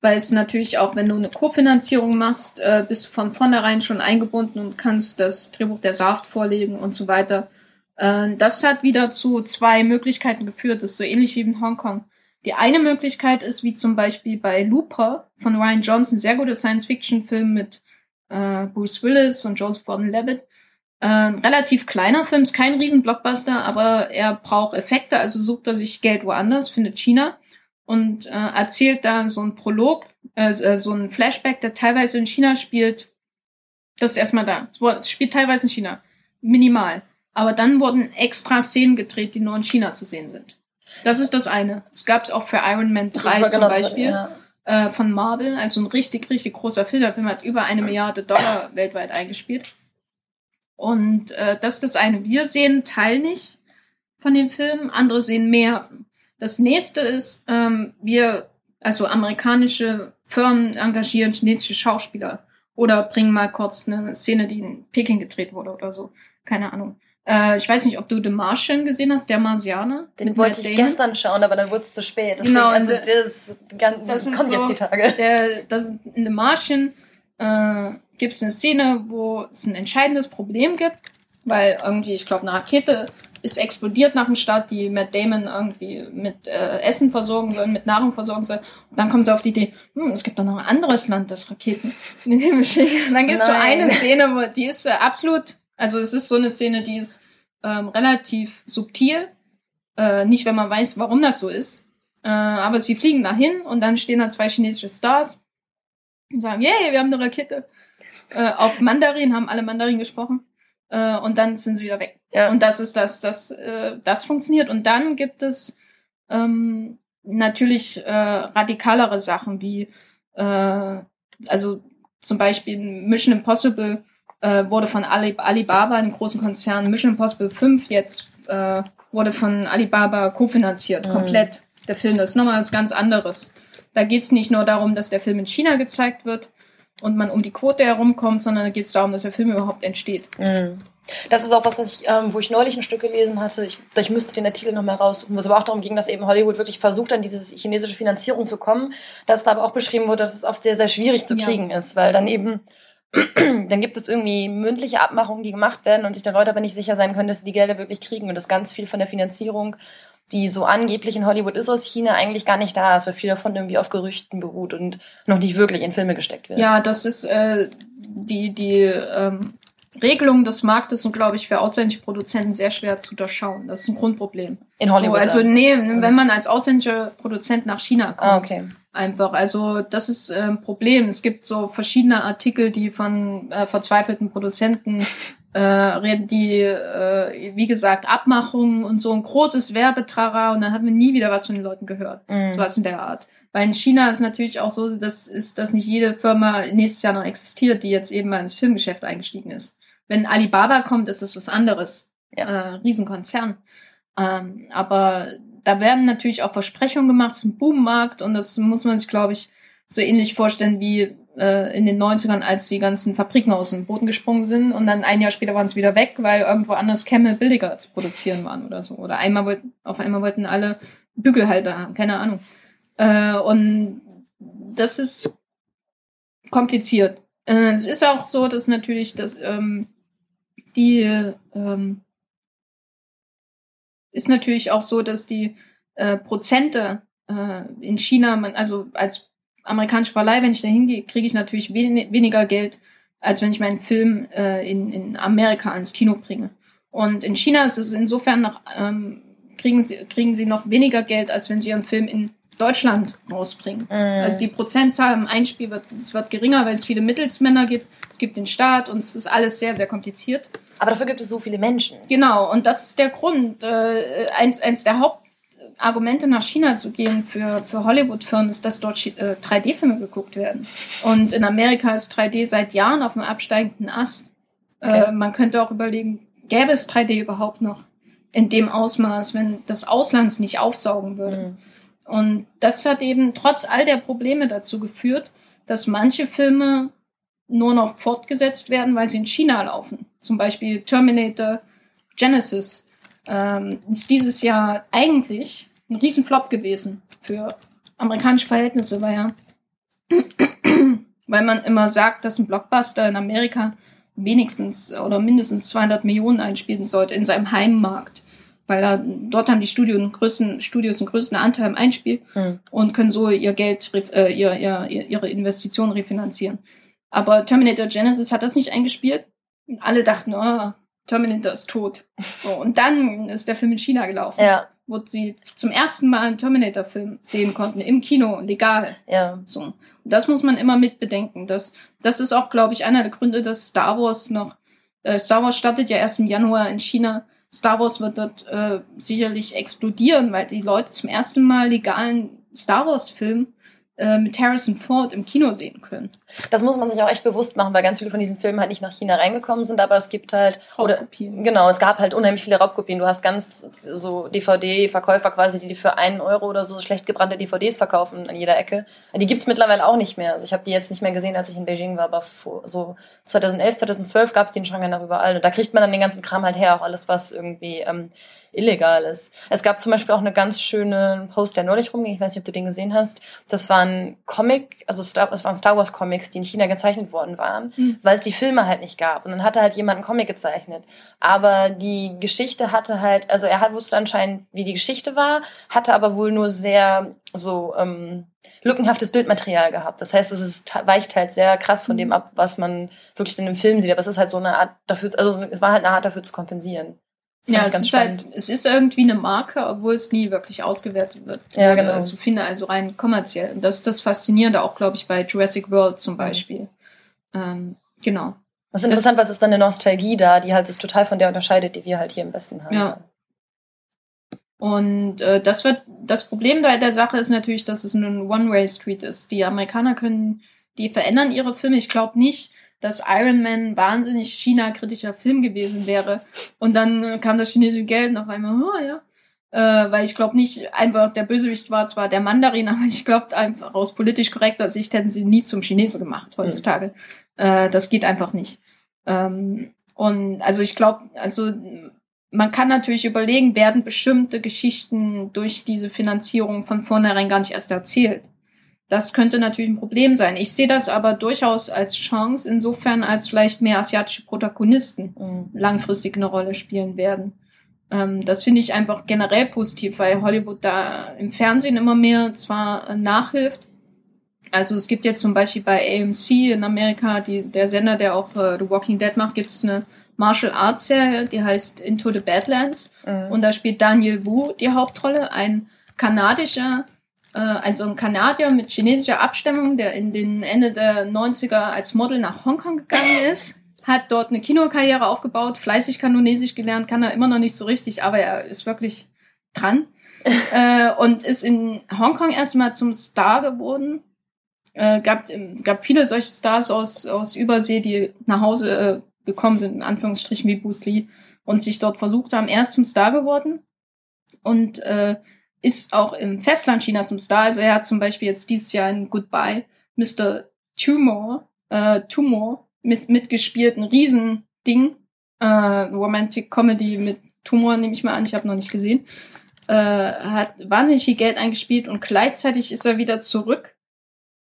weil es natürlich auch, wenn du eine Kofinanzierung machst, äh, bist du von vornherein schon eingebunden und kannst das Drehbuch der Saft vorlegen und so weiter. Äh, das hat wieder zu zwei Möglichkeiten geführt. Das ist so ähnlich wie in Hongkong. Die eine Möglichkeit ist, wie zum Beispiel bei Looper von Ryan Johnson, sehr guter Science-Fiction-Film mit äh, Bruce Willis und Joseph Gordon-Levitt. Äh, ein relativ kleiner Film, ist kein Riesen-Blockbuster, aber er braucht Effekte, also sucht er sich Geld woanders, findet China und äh, erzählt da so ein Prolog, äh, äh, so ein Flashback, der teilweise in China spielt. Das ist erstmal da. Es spielt teilweise in China. Minimal. Aber dann wurden extra Szenen gedreht, die nur in China zu sehen sind. Das ist das eine. Es gab es auch für Iron Man 3 zum Beispiel. Ja. Äh, von Marvel, also ein richtig, richtig großer Film. Der Film hat über eine Milliarde Dollar weltweit eingespielt. Und äh, das ist das eine. Wir sehen Teil nicht von dem Film, andere sehen mehr. Das nächste ist, ähm, wir, also amerikanische Firmen engagieren chinesische Schauspieler oder bringen mal kurz eine Szene, die in Peking gedreht wurde oder so. Keine Ahnung. Äh, ich weiß nicht, ob du The Martian gesehen hast, der Marsianer. Den wollte ich Damon. gestern schauen, aber dann wurde es zu spät. Deswegen, genau, also das, das kommt so, jetzt die Tage. Der, das, in The Martian äh, gibt es eine Szene, wo es ein entscheidendes Problem gibt, weil irgendwie, ich glaube, eine Rakete ist explodiert nach dem Start, die Matt Damon irgendwie mit äh, Essen versorgen soll, mit Nahrung versorgen soll. Und dann kommen sie auf die Idee, hm, es gibt doch noch ein anderes Land, das Raketen in den Himmel schicken. Und dann gibt es so eine Szene, wo die ist äh, absolut, also es ist so eine Szene, die ist ähm, relativ subtil. Äh, nicht, wenn man weiß, warum das so ist. Äh, aber sie fliegen dahin und dann stehen da zwei chinesische Stars und sagen, yay, wir haben eine Rakete. Äh, auf Mandarin haben alle Mandarin gesprochen. Äh, und dann sind sie wieder weg. Ja. Und das ist das, das, äh, das funktioniert. Und dann gibt es ähm, natürlich äh, radikalere Sachen wie, äh, also zum Beispiel Mission Impossible äh, wurde von Ali Alibaba, einem großen Konzern, Mission Impossible 5 jetzt wurde von Alibaba kofinanziert, mhm. komplett. Der Film, das ist nochmal was ganz anderes. Da geht es nicht nur darum, dass der Film in China gezeigt wird und man um die Quote herumkommt, sondern da geht es darum, dass der Film überhaupt entsteht. Mhm. Das ist auch was, was ich, ähm, wo ich neulich ein Stück gelesen hatte. Ich, ich müsste den Artikel nochmal raussuchen, wo es aber auch darum ging, dass eben Hollywood wirklich versucht, an diese chinesische Finanzierung zu kommen. Dass da aber auch beschrieben wurde, dass es oft sehr, sehr schwierig zu kriegen ja. ist, weil dann eben dann gibt es irgendwie mündliche Abmachungen, die gemacht werden und sich dann Leute aber nicht sicher sein können, dass sie die Gelder wirklich kriegen und dass ganz viel von der Finanzierung, die so angeblich in Hollywood ist aus China, eigentlich gar nicht da ist, weil viel davon irgendwie auf Gerüchten beruht und noch nicht wirklich in Filme gesteckt wird. Ja, das ist äh, die, die ähm, Regelungen des Marktes sind, glaube ich, für ausländische Produzenten sehr schwer zu durchschauen. Das ist ein Grundproblem. In Hollywood? So, also nee, wenn man als ausländischer Produzent nach China kommt. Ah, okay. Einfach. Also das ist äh, ein Problem. Es gibt so verschiedene Artikel, die von äh, verzweifelten Produzenten äh, reden, die, äh, wie gesagt, Abmachungen und so ein großes Werbetrara und dann haben wir nie wieder was von den Leuten gehört. Mhm. Sowas in der Art. Weil in China ist natürlich auch so, dass, ist, dass nicht jede Firma nächstes Jahr noch existiert, die jetzt eben mal ins Filmgeschäft eingestiegen ist. Wenn Alibaba kommt, ist das was anderes. Ja. Äh, Riesenkonzern. Ähm, aber da werden natürlich auch Versprechungen gemacht zum Boommarkt und das muss man sich, glaube ich, so ähnlich vorstellen wie äh, in den 90ern, als die ganzen Fabriken aus dem Boden gesprungen sind und dann ein Jahr später waren sie wieder weg, weil irgendwo anders Kämme billiger zu produzieren waren oder so. Oder einmal wollten, auf einmal wollten alle Bügelhalter haben, keine Ahnung. Äh, und das ist kompliziert. Äh, es ist auch so, dass natürlich das ähm, die ähm, ist natürlich auch so, dass die äh, Prozente äh, in China, man, also als amerikanische Verleih, wenn ich da hingehe, kriege ich natürlich wen weniger Geld, als wenn ich meinen Film äh, in, in Amerika ans Kino bringe. Und in China ist es insofern noch, ähm, kriegen, sie, kriegen sie noch weniger Geld, als wenn sie ihren Film in Deutschland rausbringen. Mm. Also die Prozentzahl im Einspiel wird, es wird geringer, weil es viele Mittelsmänner gibt. Es gibt den Staat und es ist alles sehr, sehr kompliziert. Aber dafür gibt es so viele Menschen. Genau, und das ist der Grund. Äh, eins, eins der Hauptargumente nach China zu gehen für, für Hollywood-Firmen ist, dass dort äh, 3D-Filme geguckt werden. Und in Amerika ist 3D seit Jahren auf einem absteigenden Ast. Äh, okay. Äh, man könnte auch überlegen, gäbe es 3D überhaupt noch in dem Ausmaß, wenn das Ausland nicht aufsaugen würde. Mhm. Und das hat eben trotz all der Probleme dazu geführt, dass manche Filme nur noch fortgesetzt werden, weil sie in China laufen. Zum Beispiel Terminator Genesis ähm, ist dieses Jahr eigentlich ein Riesenflop gewesen für amerikanische Verhältnisse, weil er weil man immer sagt, dass ein Blockbuster in Amerika wenigstens oder mindestens 200 Millionen einspielen sollte in seinem Heimmarkt. Weil da, dort haben die Studios einen größten, Studios einen größten Anteil im Einspiel hm. und können so ihr Geld, äh, ihr, ihr, ihre Investitionen refinanzieren. Aber Terminator Genesis hat das nicht eingespielt. Alle dachten, oh, Terminator ist tot. So, und dann ist der Film in China gelaufen. Ja. Wo sie zum ersten Mal einen Terminator-Film sehen konnten, im Kino, legal. Ja. So. Und das muss man immer mit bedenken. Das, das ist auch, glaube ich, einer der Gründe, dass Star Wars noch, äh, Star Wars startet ja erst im Januar in China. Star Wars wird dort äh, sicherlich explodieren, weil die Leute zum ersten Mal legalen Star Wars-Film äh, mit Harrison Ford im Kino sehen können. Das muss man sich auch echt bewusst machen, weil ganz viele von diesen Filmen halt nicht nach China reingekommen sind, aber es gibt halt Raubkopien. Oder, genau, es gab halt unheimlich viele Raubkopien. Du hast ganz so DVD-Verkäufer quasi, die für einen Euro oder so schlecht gebrannte DVDs verkaufen an jeder Ecke. Die gibt's mittlerweile auch nicht mehr. Also ich habe die jetzt nicht mehr gesehen, als ich in Beijing war, aber vor, so 2011, 2012 gab's den Schrank noch überall. Und da kriegt man dann den ganzen Kram halt her, auch alles, was irgendwie ähm, illegal ist. Es gab zum Beispiel auch eine ganz schöne Post, der neulich rumging, ich weiß nicht, ob du den gesehen hast. Das waren Comic, also Star, es waren Star Wars Comics, die in China gezeichnet worden waren, mhm. weil es die Filme halt nicht gab. Und dann hatte halt jemand einen Comic gezeichnet. Aber die Geschichte hatte halt, also er hat, wusste anscheinend, wie die Geschichte war, hatte aber wohl nur sehr so ähm, lückenhaftes Bildmaterial gehabt. Das heißt, es ist, weicht halt sehr krass von dem mhm. ab, was man wirklich in dem Film sieht. Aber es ist halt so eine Art dafür, also es war halt eine Art dafür zu kompensieren. Ja, es ist, halt, es ist irgendwie eine Marke, obwohl es nie wirklich ausgewertet wird. Ja, genau. Also finde also rein kommerziell. Und das ist das Faszinierende auch, glaube ich, bei Jurassic World zum Beispiel. Ähm, genau. Das ist interessant, das, was ist dann eine Nostalgie da, die halt sich total von der unterscheidet, die wir halt hier im Westen haben. Ja. Und äh, das wird das Problem da der Sache ist natürlich, dass es ein One-Way-Street ist. Die Amerikaner können, die verändern ihre Filme. Ich glaube nicht, dass Iron Man wahnsinnig China-kritischer Film gewesen wäre. Und dann kam das chinesische Geld noch einmal, oh ja. Äh, weil ich glaube nicht, einfach der Bösewicht war zwar der Mandarin, aber ich glaube einfach aus politisch korrekter Sicht hätten sie nie zum Chinesen gemacht heutzutage. Mhm. Äh, das geht einfach nicht. Ähm, und also ich glaube, also man kann natürlich überlegen, werden bestimmte Geschichten durch diese Finanzierung von vornherein gar nicht erst erzählt. Das könnte natürlich ein Problem sein. Ich sehe das aber durchaus als Chance, insofern als vielleicht mehr asiatische Protagonisten mhm. langfristig eine Rolle spielen werden. Ähm, das finde ich einfach generell positiv, weil Hollywood da im Fernsehen immer mehr zwar äh, nachhilft. Also es gibt jetzt zum Beispiel bei AMC in Amerika, die, der Sender, der auch äh, The Walking Dead macht, gibt es eine Martial Arts Serie, die heißt Into the Badlands. Mhm. Und da spielt Daniel Wu die Hauptrolle, ein kanadischer also ein Kanadier mit chinesischer Abstammung, der in den Ende der 90er als Model nach Hongkong gegangen ist, hat dort eine Kinokarriere aufgebaut, fleißig Kanonesisch gelernt, kann er immer noch nicht so richtig, aber er ist wirklich dran. äh, und ist in Hongkong erstmal zum Star geworden. Äh, gab, gab viele solche Stars aus, aus Übersee, die nach Hause äh, gekommen sind, in Anführungsstrichen wie Bruce Lee, und sich dort versucht haben, erst zum Star geworden. Und äh, ist auch im Festland China zum Star. Also er hat zum Beispiel jetzt dieses Jahr in Goodbye Mr. Tumor, äh, Tumor mit, mitgespielt, ein Riesending. Äh, Romantic Comedy mit Tumor, nehme ich mal an, ich habe noch nicht gesehen. Äh, hat wahnsinnig viel Geld eingespielt und gleichzeitig ist er wieder zurück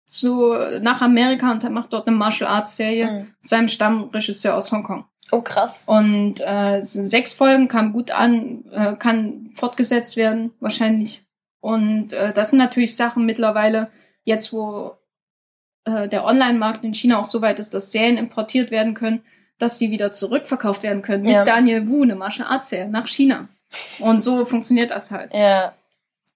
zu, nach Amerika und macht dort eine Martial Arts Serie mhm. mit seinem Stammregisseur aus Hongkong. Oh, krass. Und äh, sechs Folgen kam gut an, äh, kann fortgesetzt werden, wahrscheinlich. Und äh, das sind natürlich Sachen mittlerweile, jetzt wo äh, der Online-Markt in China auch so weit ist, dass Serien importiert werden können, dass sie wieder zurückverkauft werden können. Mit ja. Daniel Wu, eine Martial Arts Serie, nach China. Und so funktioniert das halt. Ja.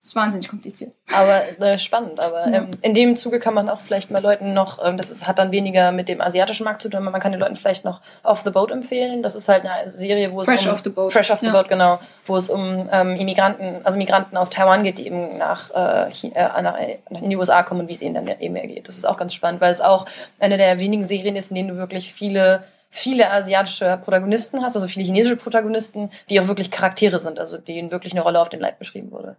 Das ist wahnsinnig kompliziert. Aber äh, spannend. Aber ja. ähm, in dem Zuge kann man auch vielleicht mal Leuten noch, ähm, das ist, hat dann weniger mit dem asiatischen Markt zu tun, aber man kann den Leuten vielleicht noch Off the Boat empfehlen. Das ist halt eine Serie, wo es Fresh um off the Boat. Fresh off the ja. Boat, genau, wo es um ähm, Immigranten, also Migranten aus Taiwan geht, die eben nach, äh, China, äh, nach, nach in die USA kommen und wie es ihnen dann eben ergeht. Das ist auch ganz spannend, weil es auch eine der wenigen Serien ist, in denen du wirklich viele viele asiatische Protagonisten hast, also viele chinesische Protagonisten, die auch wirklich Charaktere sind, also denen wirklich eine Rolle auf den Leib beschrieben wurde.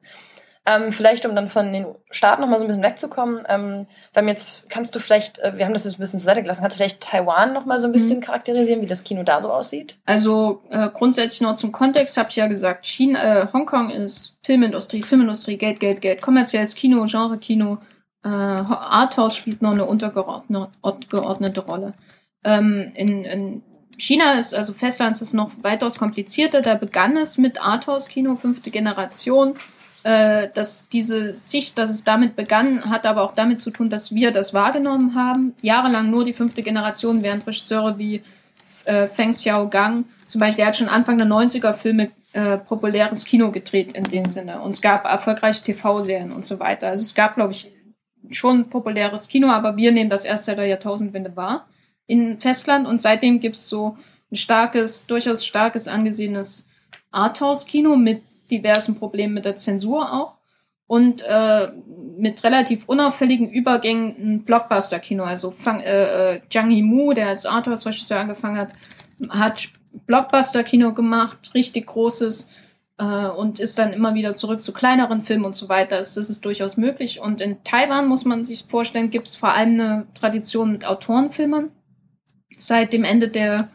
Ähm, vielleicht, um dann von den Staaten noch mal so ein bisschen wegzukommen, ähm, weil jetzt kannst du vielleicht, äh, wir haben das jetzt ein bisschen zur Seite gelassen, kannst du vielleicht Taiwan noch mal so ein bisschen mhm. charakterisieren, wie das Kino da so aussieht? Also äh, grundsätzlich noch zum Kontext habe ich ja gesagt, China, äh, Hongkong ist Filmindustrie, Filmindustrie, Geld, Geld, Geld, kommerzielles Kino, Genre-Kino, äh, Arthouse spielt noch eine untergeordnete Rolle. Ähm, in, in China ist, also Festlands ist noch weitaus komplizierter. Da begann es mit Arthouse-Kino, fünfte Generation. Äh, dass diese Sicht, dass es damit begann, hat aber auch damit zu tun, dass wir das wahrgenommen haben. Jahrelang nur die fünfte Generation, während Regisseure wie äh, Feng Xiaogang, zum Beispiel, der hat schon Anfang der 90er Filme äh, populäres Kino gedreht in dem Sinne. Und es gab erfolgreiche TV-Serien und so weiter. Also es gab, glaube ich, schon populäres Kino, aber wir nehmen das erst seit der Jahrtausendwende wahr in Festland und seitdem gibt's so ein starkes, durchaus starkes angesehenes Arthouse-Kino mit diversen Problemen mit der Zensur auch und äh, mit relativ unauffälligen Übergängen ein Blockbuster-Kino. Also Fang, äh, äh, Zhang Yimou, der als Arthouse-Regisseur angefangen hat, hat Blockbuster-Kino gemacht, richtig großes äh, und ist dann immer wieder zurück zu kleineren Filmen und so weiter. Das, das ist durchaus möglich. Und in Taiwan muss man sich vorstellen, gibt es vor allem eine Tradition mit Autorenfilmern seit dem Ende der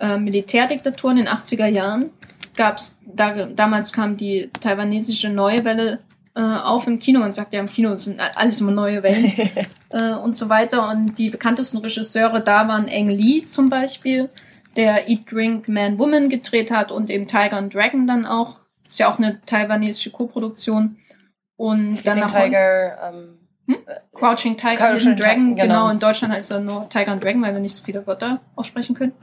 äh, Militärdiktatur in den 80er Jahren gab's, da, damals kam die taiwanesische Neue Welle äh, auf im Kino. Man sagt ja, im Kino sind alles immer neue Wellen äh, und so weiter. Und die bekanntesten Regisseure da waren Eng Lee zum Beispiel, der Eat, Drink, Man, Woman gedreht hat und eben Tiger and Dragon dann auch. Ist ja auch eine taiwanesische Koproduktion. Und Sleeping dann Tiger, ähm, hm? Crouching Tiger, Crouching Dragon, genau. genau. In Deutschland heißt er nur Tiger and Dragon, weil wir nicht so viele Wörter aussprechen können.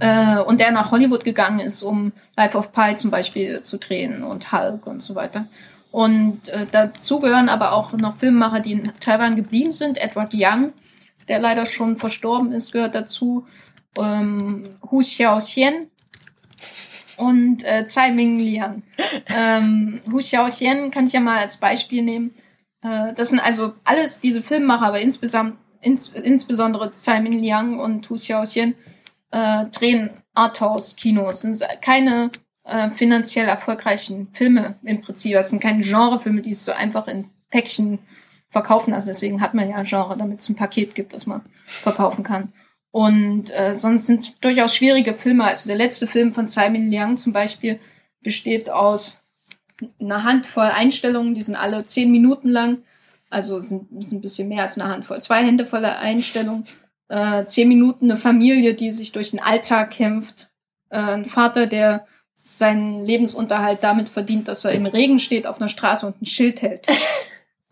äh, und der nach Hollywood gegangen ist, um Life of Pi zum Beispiel zu drehen und Hulk und so weiter. Und äh, dazu gehören aber auch noch Filmemacher, die in Taiwan geblieben sind. Edward Young, der leider schon verstorben ist, gehört dazu. Ähm, Hu Xiaoxian und äh, Tsai Ming Liang. ähm, Hu Xiaoxian kann ich ja mal als Beispiel nehmen. Äh, das sind also alles diese Filmemacher, aber insgesamt, ins, insbesondere Tsai Ming Liang und Tu Xiaoxian äh, drehen Arthouse-Kinos. Das sind keine äh, finanziell erfolgreichen Filme im Prinzip. Das sind keine Genrefilme, die es so einfach in Päckchen verkaufen lassen. Deswegen hat man ja ein Genre, damit es ein Paket gibt, das man verkaufen kann. Und äh, sonst sind durchaus schwierige Filme. Also der letzte Film von Simon Liang zum Beispiel besteht aus eine Handvoll Einstellungen, die sind alle zehn Minuten lang. Also sind, sind ein bisschen mehr als eine Handvoll. Zwei Hände voller Einstellungen. Äh, zehn Minuten eine Familie, die sich durch den Alltag kämpft. Äh, ein Vater, der seinen Lebensunterhalt damit verdient, dass er im Regen steht auf einer Straße und ein Schild hält.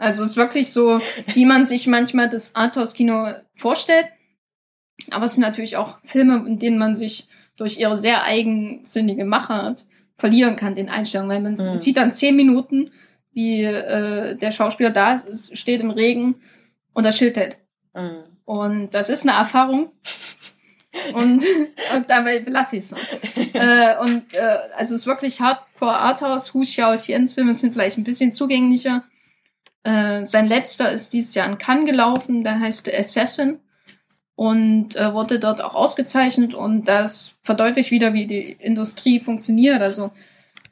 Also es ist wirklich so, wie man sich manchmal das Arthouse-Kino vorstellt. Aber es sind natürlich auch Filme, in denen man sich durch ihre sehr eigensinnige Machart verlieren kann, den Einstellungen, weil man mhm. sieht dann zehn Minuten, wie äh, der Schauspieler da steht im Regen und das Schild hält. Mhm. Und das ist eine Erfahrung. und, und dabei lasse ich es noch. äh, und äh, also es ist wirklich Hardcore Arthouse, Hu Xiao Xians Filme sind vielleicht ein bisschen zugänglicher. Äh, sein letzter ist dieses Jahr in Cannes gelaufen, der heißt Assassin und äh, wurde dort auch ausgezeichnet und das verdeutlicht wieder, wie die Industrie funktioniert. Also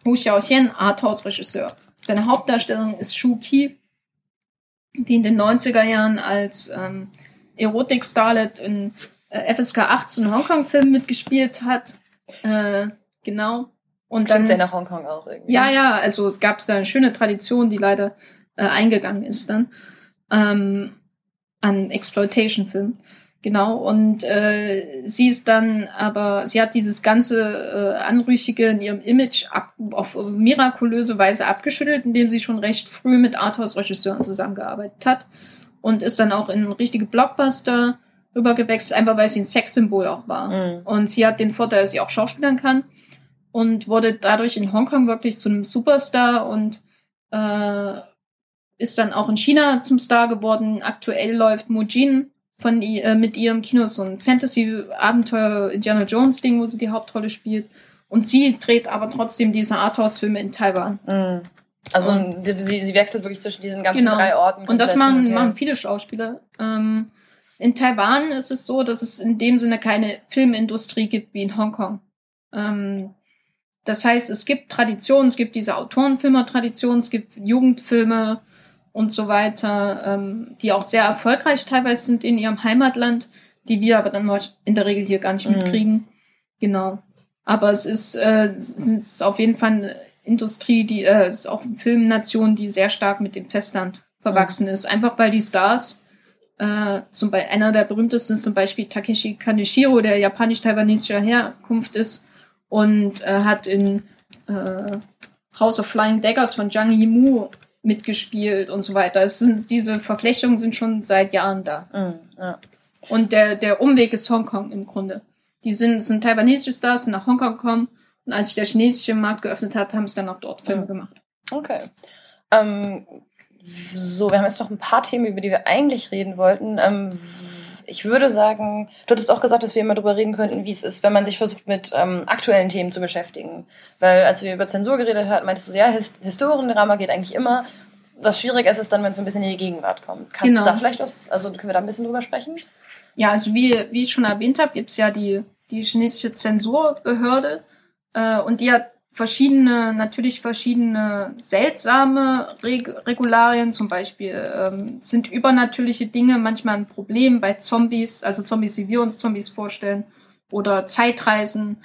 Hu Xiaoxian, Arthouse-Regisseur. Seine Hauptdarstellung ist Shu Qi, die in den 90er Jahren als ähm, Erotik-Starlet in äh, FSK 18 Hongkong-Filmen mitgespielt hat. Äh, genau. Und das dann sehr nach Hongkong auch irgendwie. Ja, ja, also es gab da eine schöne Tradition, die leider äh, eingegangen ist dann ähm, an Exploitation-Filmen. Genau, und äh, sie ist dann, aber sie hat dieses ganze äh, Anrüchige in ihrem Image ab, auf mirakulöse Weise abgeschüttelt, indem sie schon recht früh mit Arthouse-Regisseuren zusammengearbeitet hat und ist dann auch in richtige Blockbuster übergewechselt, einfach weil sie ein Sexsymbol auch war. Mhm. Und sie hat den Vorteil, dass sie auch schauspielern kann und wurde dadurch in Hongkong wirklich zu einem Superstar und äh, ist dann auch in China zum Star geworden. Aktuell läuft Mujin von äh, mit ihrem Kino so ein Fantasy-Abenteuer Indiana Jones-Ding, wo sie die Hauptrolle spielt. Und sie dreht aber trotzdem diese Arthouse-Filme in Taiwan. Mm. Also und, sie, sie wechselt wirklich zwischen diesen ganzen genau. drei Orten. Und das machen, machen viele Schauspieler. Ähm, in Taiwan ist es so, dass es in dem Sinne keine Filmindustrie gibt wie in Hongkong. Ähm, das heißt, es gibt Traditionen, es gibt diese Autorenfilmer-Tradition, es gibt Jugendfilme, und so weiter, ähm, die auch sehr erfolgreich teilweise sind in ihrem Heimatland, die wir aber dann in der Regel hier gar nicht mhm. mitkriegen. Genau. Aber es ist, äh, es ist auf jeden Fall eine Industrie, die äh, es ist auch eine Filmnation, die sehr stark mit dem Festland verwachsen mhm. ist. Einfach weil die Stars, äh, zum Beispiel, einer der berühmtesten ist zum Beispiel Takeshi Kaneshiro, der japanisch-taiwanesischer Herkunft ist und äh, hat in äh, House of Flying Daggers von Zhang Yimou mitgespielt und so weiter. Es sind, diese Verflechtungen sind schon seit Jahren da. Mhm, ja. Und der, der Umweg ist Hongkong im Grunde. Die sind, sind taiwanesische Stars, sind nach Hongkong gekommen und als sich der chinesische Markt geöffnet hat, haben es dann auch dort Filme mhm. gemacht. Okay. Ähm, so, wir haben jetzt noch ein paar Themen, über die wir eigentlich reden wollten. Ähm, ich würde sagen, du hattest auch gesagt, dass wir immer darüber reden könnten, wie es ist, wenn man sich versucht, mit ähm, aktuellen Themen zu beschäftigen. Weil als wir über Zensur geredet hatten, meintest du, ja, Hist Historiendrama geht eigentlich immer. Was schwierig ist, ist dann, wenn es ein bisschen in die Gegenwart kommt. Kannst genau. du da vielleicht was, also können wir da ein bisschen drüber sprechen? Ja, also wie, wie ich schon erwähnt habe, gibt es ja die, die chinesische Zensurbehörde äh, und die hat verschiedene, natürlich verschiedene seltsame Reg Regularien, zum Beispiel ähm, sind übernatürliche Dinge manchmal ein Problem bei Zombies, also Zombies, wie wir uns Zombies vorstellen, oder Zeitreisen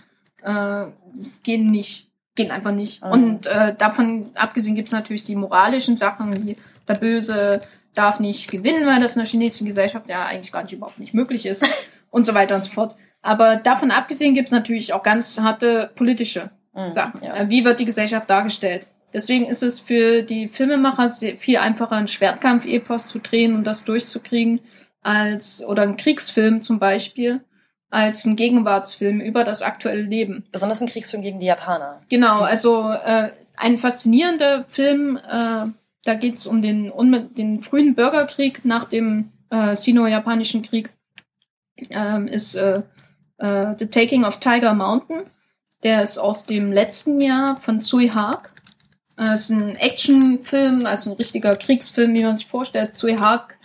äh, gehen nicht, gehen einfach nicht. Mhm. Und äh, davon abgesehen gibt es natürlich die moralischen Sachen, wie der Böse darf nicht gewinnen, weil das in der chinesischen Gesellschaft ja eigentlich gar nicht überhaupt nicht möglich ist und so weiter und so fort. Aber davon abgesehen gibt es natürlich auch ganz harte politische mhm, Sachen. Ja. Äh, wie wird die Gesellschaft dargestellt? Deswegen ist es für die Filmemacher viel einfacher, einen Schwertkampf-Epos zu drehen und das durchzukriegen, als, oder einen Kriegsfilm zum Beispiel, als ein Gegenwartsfilm über das aktuelle Leben. Besonders ein Kriegsfilm gegen die Japaner. Genau, Diese also äh, ein faszinierender Film, äh, da geht's um den, um den frühen Bürgerkrieg nach dem äh, Sino-Japanischen Krieg, ähm, ist äh, äh, The Taking of Tiger Mountain. Der ist aus dem letzten Jahr von Tsui Hark. Äh, ist ein Actionfilm, also ein richtiger Kriegsfilm, wie man sich vorstellt. Tsui Hark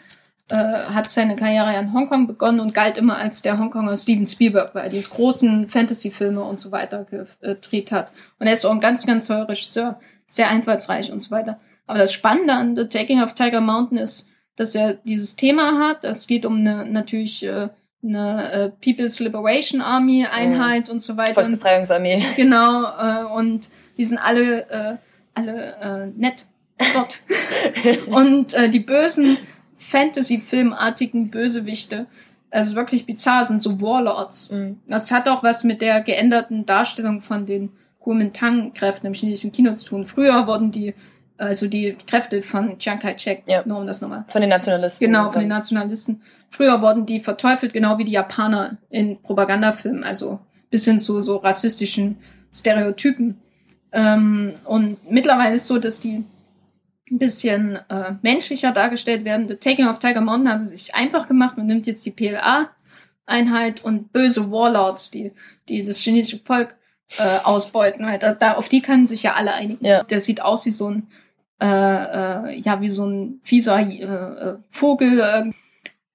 äh, hat seine Karriere in Hongkong begonnen und galt immer als der Hongkonger Steven Spielberg, weil er diese großen Fantasy-Filme und so weiter gedreht hat. Und er ist auch ein ganz, ganz toller Regisseur, sehr einfallsreich und so weiter. Aber das Spannende an The Taking of Tiger Mountain ist, dass er dieses Thema hat. Es geht um eine natürlich äh, eine äh, People's Liberation Army Einheit mhm. und so weiter. Volksbefreiungsarmee. Genau, äh, und die sind alle, äh, alle äh, nett dort. und äh, die bösen Fantasy-Filmartigen Bösewichte, also wirklich bizarr, sind so Warlords. Mhm. Das hat auch was mit der geänderten Darstellung von den Kuomintang-Kräften im chinesischen Kino zu tun. Früher wurden die also die Kräfte von Chiang Kai-shek, ja. nur um das nochmal. Von den Nationalisten. Genau, von den Nationalisten. Früher wurden die verteufelt, genau wie die Japaner in Propagandafilmen, also bis hin zu so rassistischen Stereotypen. Ähm, und mittlerweile ist so, dass die ein bisschen äh, menschlicher dargestellt werden. The Taking of Tiger Mountain hat sich einfach gemacht. Man nimmt jetzt die PLA-Einheit und böse Warlords, die, die das chinesische Volk äh, ausbeuten. Weil da, da, auf die können sich ja alle einigen. Ja. Der sieht aus wie so ein äh, äh, ja wie so ein fieser äh, äh, Vogel. Äh.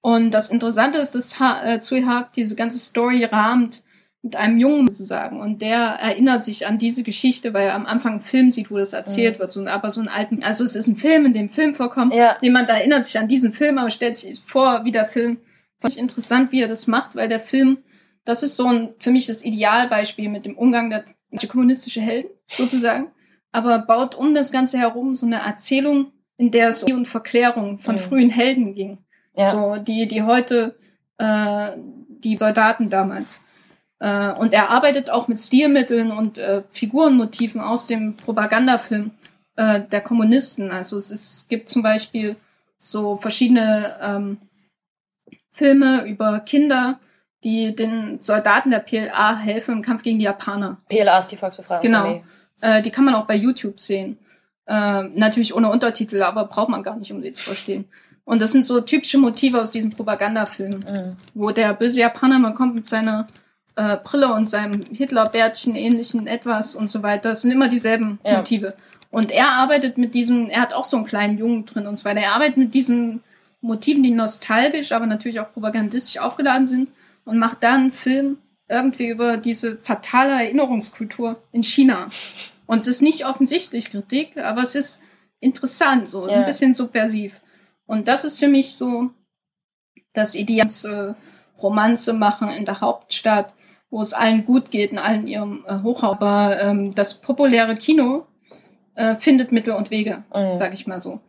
Und das Interessante ist, dass ha äh, Tsui Hark diese ganze Story rahmt mit einem Jungen sozusagen. Und der erinnert sich an diese Geschichte, weil er am Anfang einen Film sieht, wo das erzählt mhm. wird. So, aber so einen alten, also es ist ein Film, in dem Film vorkommt. Ja. Jemand erinnert sich an diesen Film, aber stellt sich vor, wie der Film. Fand ich interessant, wie er das macht, weil der Film, das ist so ein, für mich das Idealbeispiel mit dem Umgang der, der kommunistische Helden, sozusagen aber baut um das Ganze herum so eine Erzählung, in der es um Verklärung von mhm. frühen Helden ging. Ja. So, die, die heute, äh, die Soldaten damals. Äh, und er arbeitet auch mit Stilmitteln und äh, Figurenmotiven aus dem Propagandafilm äh, der Kommunisten. Also es ist, gibt zum Beispiel so verschiedene ähm, Filme über Kinder, die den Soldaten der PLA helfen im Kampf gegen die Japaner. PLA ist die Volksbefreiungsarmee. Genau. Äh, die kann man auch bei YouTube sehen. Äh, natürlich ohne Untertitel, aber braucht man gar nicht, um sie zu verstehen. Und das sind so typische Motive aus diesem Propagandafilm, mhm. wo der böse Japaner mal kommt mit seiner äh, Brille und seinem Hitlerbärtchen ähnlichen etwas und so weiter. Das sind immer dieselben ja. Motive. Und er arbeitet mit diesem, er hat auch so einen kleinen Jungen drin und so weiter. Er arbeitet mit diesen Motiven, die nostalgisch, aber natürlich auch propagandistisch aufgeladen sind und macht dann einen Film irgendwie über diese fatale Erinnerungskultur in China. Und es ist nicht offensichtlich Kritik, aber es ist interessant, so, ja. ein bisschen subversiv. Und das ist für mich so das Ideal, äh, Romanze machen in der Hauptstadt, wo es allen gut geht, in allen ihrem äh, Hoch. Aber ähm, das populäre Kino äh, findet Mittel und Wege, mhm. sage ich mal so.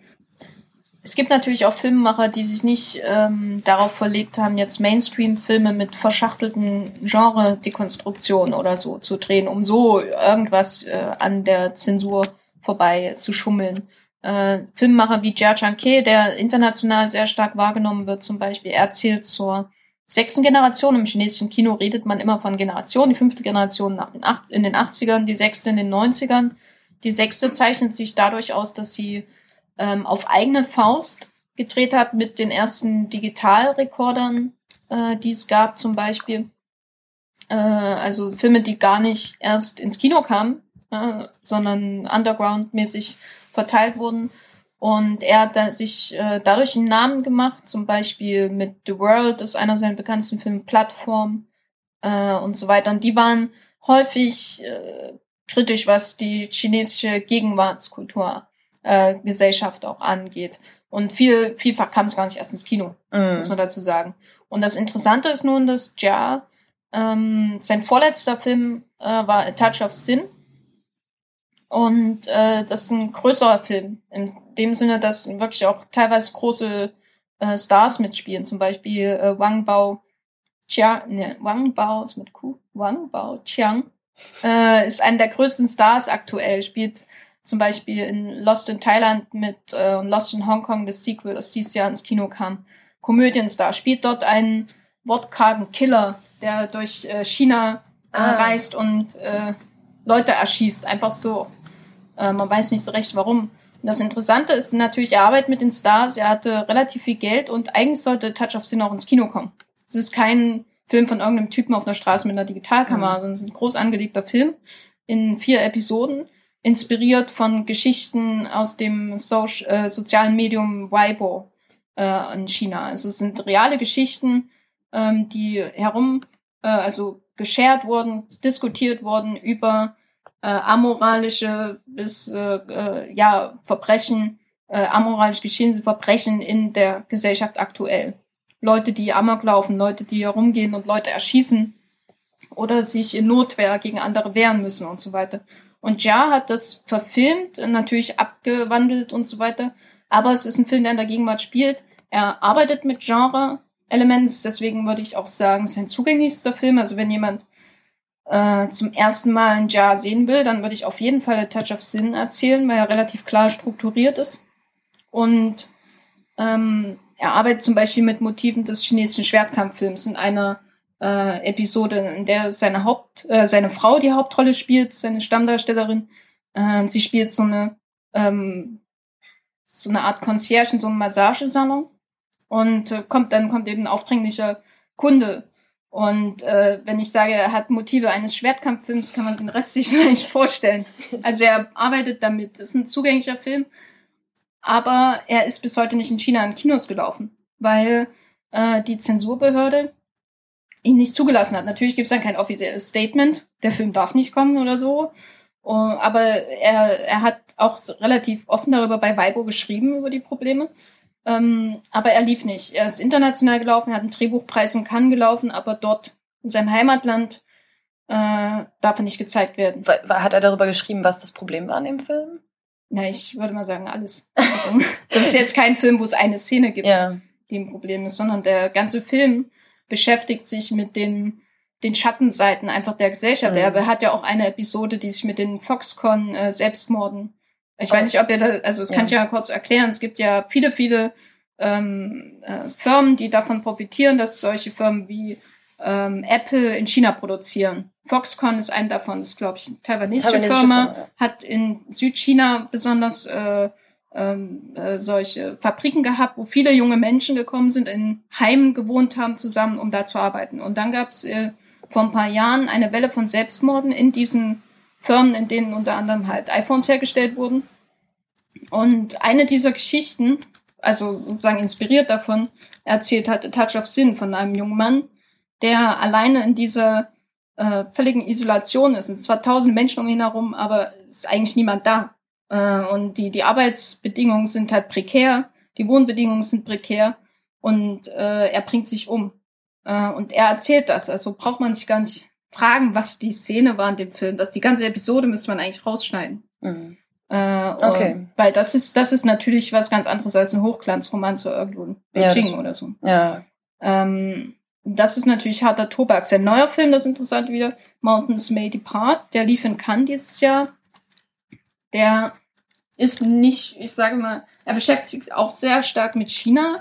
Es gibt natürlich auch Filmemacher, die sich nicht ähm, darauf verlegt haben, jetzt Mainstream-Filme mit verschachtelten Genre-Dekonstruktionen oder so zu drehen, um so irgendwas äh, an der Zensur vorbei zu schummeln. Äh, Filmemacher wie Jia Changke, der international sehr stark wahrgenommen wird, zum Beispiel, er zählt zur sechsten Generation. Im chinesischen Kino redet man immer von Generationen. Die fünfte Generation nach den acht, in den 80ern, die sechste in den 90ern. Die sechste zeichnet sich dadurch aus, dass sie ähm, auf eigene Faust gedreht hat mit den ersten Digitalrekordern, äh, die es gab zum Beispiel. Äh, also Filme, die gar nicht erst ins Kino kamen, äh, sondern underground-mäßig verteilt wurden. Und er hat da sich äh, dadurch einen Namen gemacht, zum Beispiel mit The World, das ist einer seiner bekanntesten Filme, Plattform äh, und so weiter. Und die waren häufig äh, kritisch, was die chinesische Gegenwartskultur äh, Gesellschaft auch angeht. Und viel, vielfach kam es gar nicht erst ins Kino, mm. muss man dazu sagen. Und das Interessante ist nun, dass Ja, ähm, sein vorletzter Film äh, war A Touch of Sin. Und äh, das ist ein größerer Film. In dem Sinne, dass wirklich auch teilweise große äh, Stars mitspielen. Zum Beispiel äh, Wang Bao Chiang, ne, Wang Bao ist mit Q. Wang Bao Chiang äh, ist einer der größten Stars aktuell, spielt zum Beispiel in Lost in Thailand mit äh, Lost in Hongkong, das Sequel, das dieses Jahr ins Kino kam. Komödienstar spielt dort einen wortkargen Killer, der durch äh, China äh, ah. reist und äh, Leute erschießt. Einfach so. Äh, man weiß nicht so recht warum. Und das Interessante ist natürlich, er arbeitet mit den Stars, er hatte relativ viel Geld und eigentlich sollte Touch of Sin auch ins Kino kommen. Es ist kein Film von irgendeinem Typen auf einer Straße mit einer Digitalkamera, mhm. sondern es ist ein groß angelegter Film in vier Episoden inspiriert von Geschichten aus dem so äh, sozialen Medium Weibo äh, in China. Also es sind reale Geschichten, ähm, die herum, äh, also geshared wurden, diskutiert wurden über äh, amoralische bis äh, äh, ja Verbrechen, äh, amoralisch geschehene Verbrechen in der Gesellschaft aktuell. Leute, die Amok laufen, Leute, die herumgehen und Leute erschießen oder sich in Notwehr gegen andere wehren müssen und so weiter. Und Ja hat das verfilmt, natürlich abgewandelt und so weiter. Aber es ist ein Film, der in der Gegenwart spielt. Er arbeitet mit Genre-Elements, deswegen würde ich auch sagen, es ist ein zugänglichster Film. Also wenn jemand äh, zum ersten Mal ein Ja sehen will, dann würde ich auf jeden Fall A Touch of Sin erzählen, weil er relativ klar strukturiert ist. Und ähm, er arbeitet zum Beispiel mit Motiven des chinesischen Schwertkampffilms in einer äh, Episode, in der seine Haupt, äh, seine Frau die Hauptrolle spielt, seine Stammdarstellerin. Äh, sie spielt so eine ähm, so eine Art Concierge in so einem Massagesalon und äh, kommt dann kommt eben ein aufdringlicher Kunde und äh, wenn ich sage, er hat Motive eines Schwertkampffilms, kann man den Rest sich vielleicht vorstellen. Also er arbeitet damit. Das ist ein zugänglicher Film, aber er ist bis heute nicht in China in Kinos gelaufen, weil äh, die Zensurbehörde ihn nicht zugelassen hat. Natürlich gibt es dann kein offizielles Statement, der Film darf nicht kommen oder so. Uh, aber er, er hat auch relativ offen darüber bei Weibo geschrieben, über die Probleme. Ähm, aber er lief nicht. Er ist international gelaufen, er hat einen Drehbuchpreis in Cannes gelaufen, aber dort in seinem Heimatland äh, darf er nicht gezeigt werden. Hat er darüber geschrieben, was das Problem war an dem Film? Na, ich würde mal sagen, alles. Also, das ist jetzt kein Film, wo es eine Szene gibt, ja. die ein Problem ist, sondern der ganze Film beschäftigt sich mit den, den Schattenseiten einfach der Gesellschaft. Mhm. Er hat ja auch eine Episode, die sich mit den Foxconn äh. Ich oh. weiß nicht, ob ihr da, also das ja. kann ich ja kurz erklären. Es gibt ja viele, viele ähm, äh, Firmen, die davon profitieren, dass solche Firmen wie ähm, Apple in China produzieren. Foxconn ist eine davon, das ist, glaube ich, eine taiwanesische, taiwanesische Firma, Firma ja. hat in Südchina besonders äh, ähm, äh, solche Fabriken gehabt, wo viele junge Menschen gekommen sind, in Heimen gewohnt haben zusammen, um da zu arbeiten. Und dann gab es äh, vor ein paar Jahren eine Welle von Selbstmorden in diesen Firmen, in denen unter anderem halt iPhones hergestellt wurden. Und eine dieser Geschichten, also sozusagen inspiriert davon, erzählt hat Touch of Sin von einem jungen Mann, der alleine in dieser äh, völligen Isolation ist. Und zwar tausend Menschen um ihn herum, aber es ist eigentlich niemand da. Äh, und die, die Arbeitsbedingungen sind halt prekär, die Wohnbedingungen sind prekär und äh, er bringt sich um. Äh, und er erzählt das. Also braucht man sich gar nicht fragen, was die Szene war in dem Film. Das, die ganze Episode müsste man eigentlich rausschneiden. Mhm. Äh, Okay. Weil das ist, das ist natürlich was ganz anderes als ein Hochglanzroman zu irgendwo in Ja, Beijing das- oder so. Ja. Ähm, das ist natürlich harter Tobak. Sein neuer Film, das ist interessant wieder, Mountains May Depart, der lief in Cannes dieses Jahr. Der ist nicht, ich sage mal, er beschäftigt sich auch sehr stark mit China,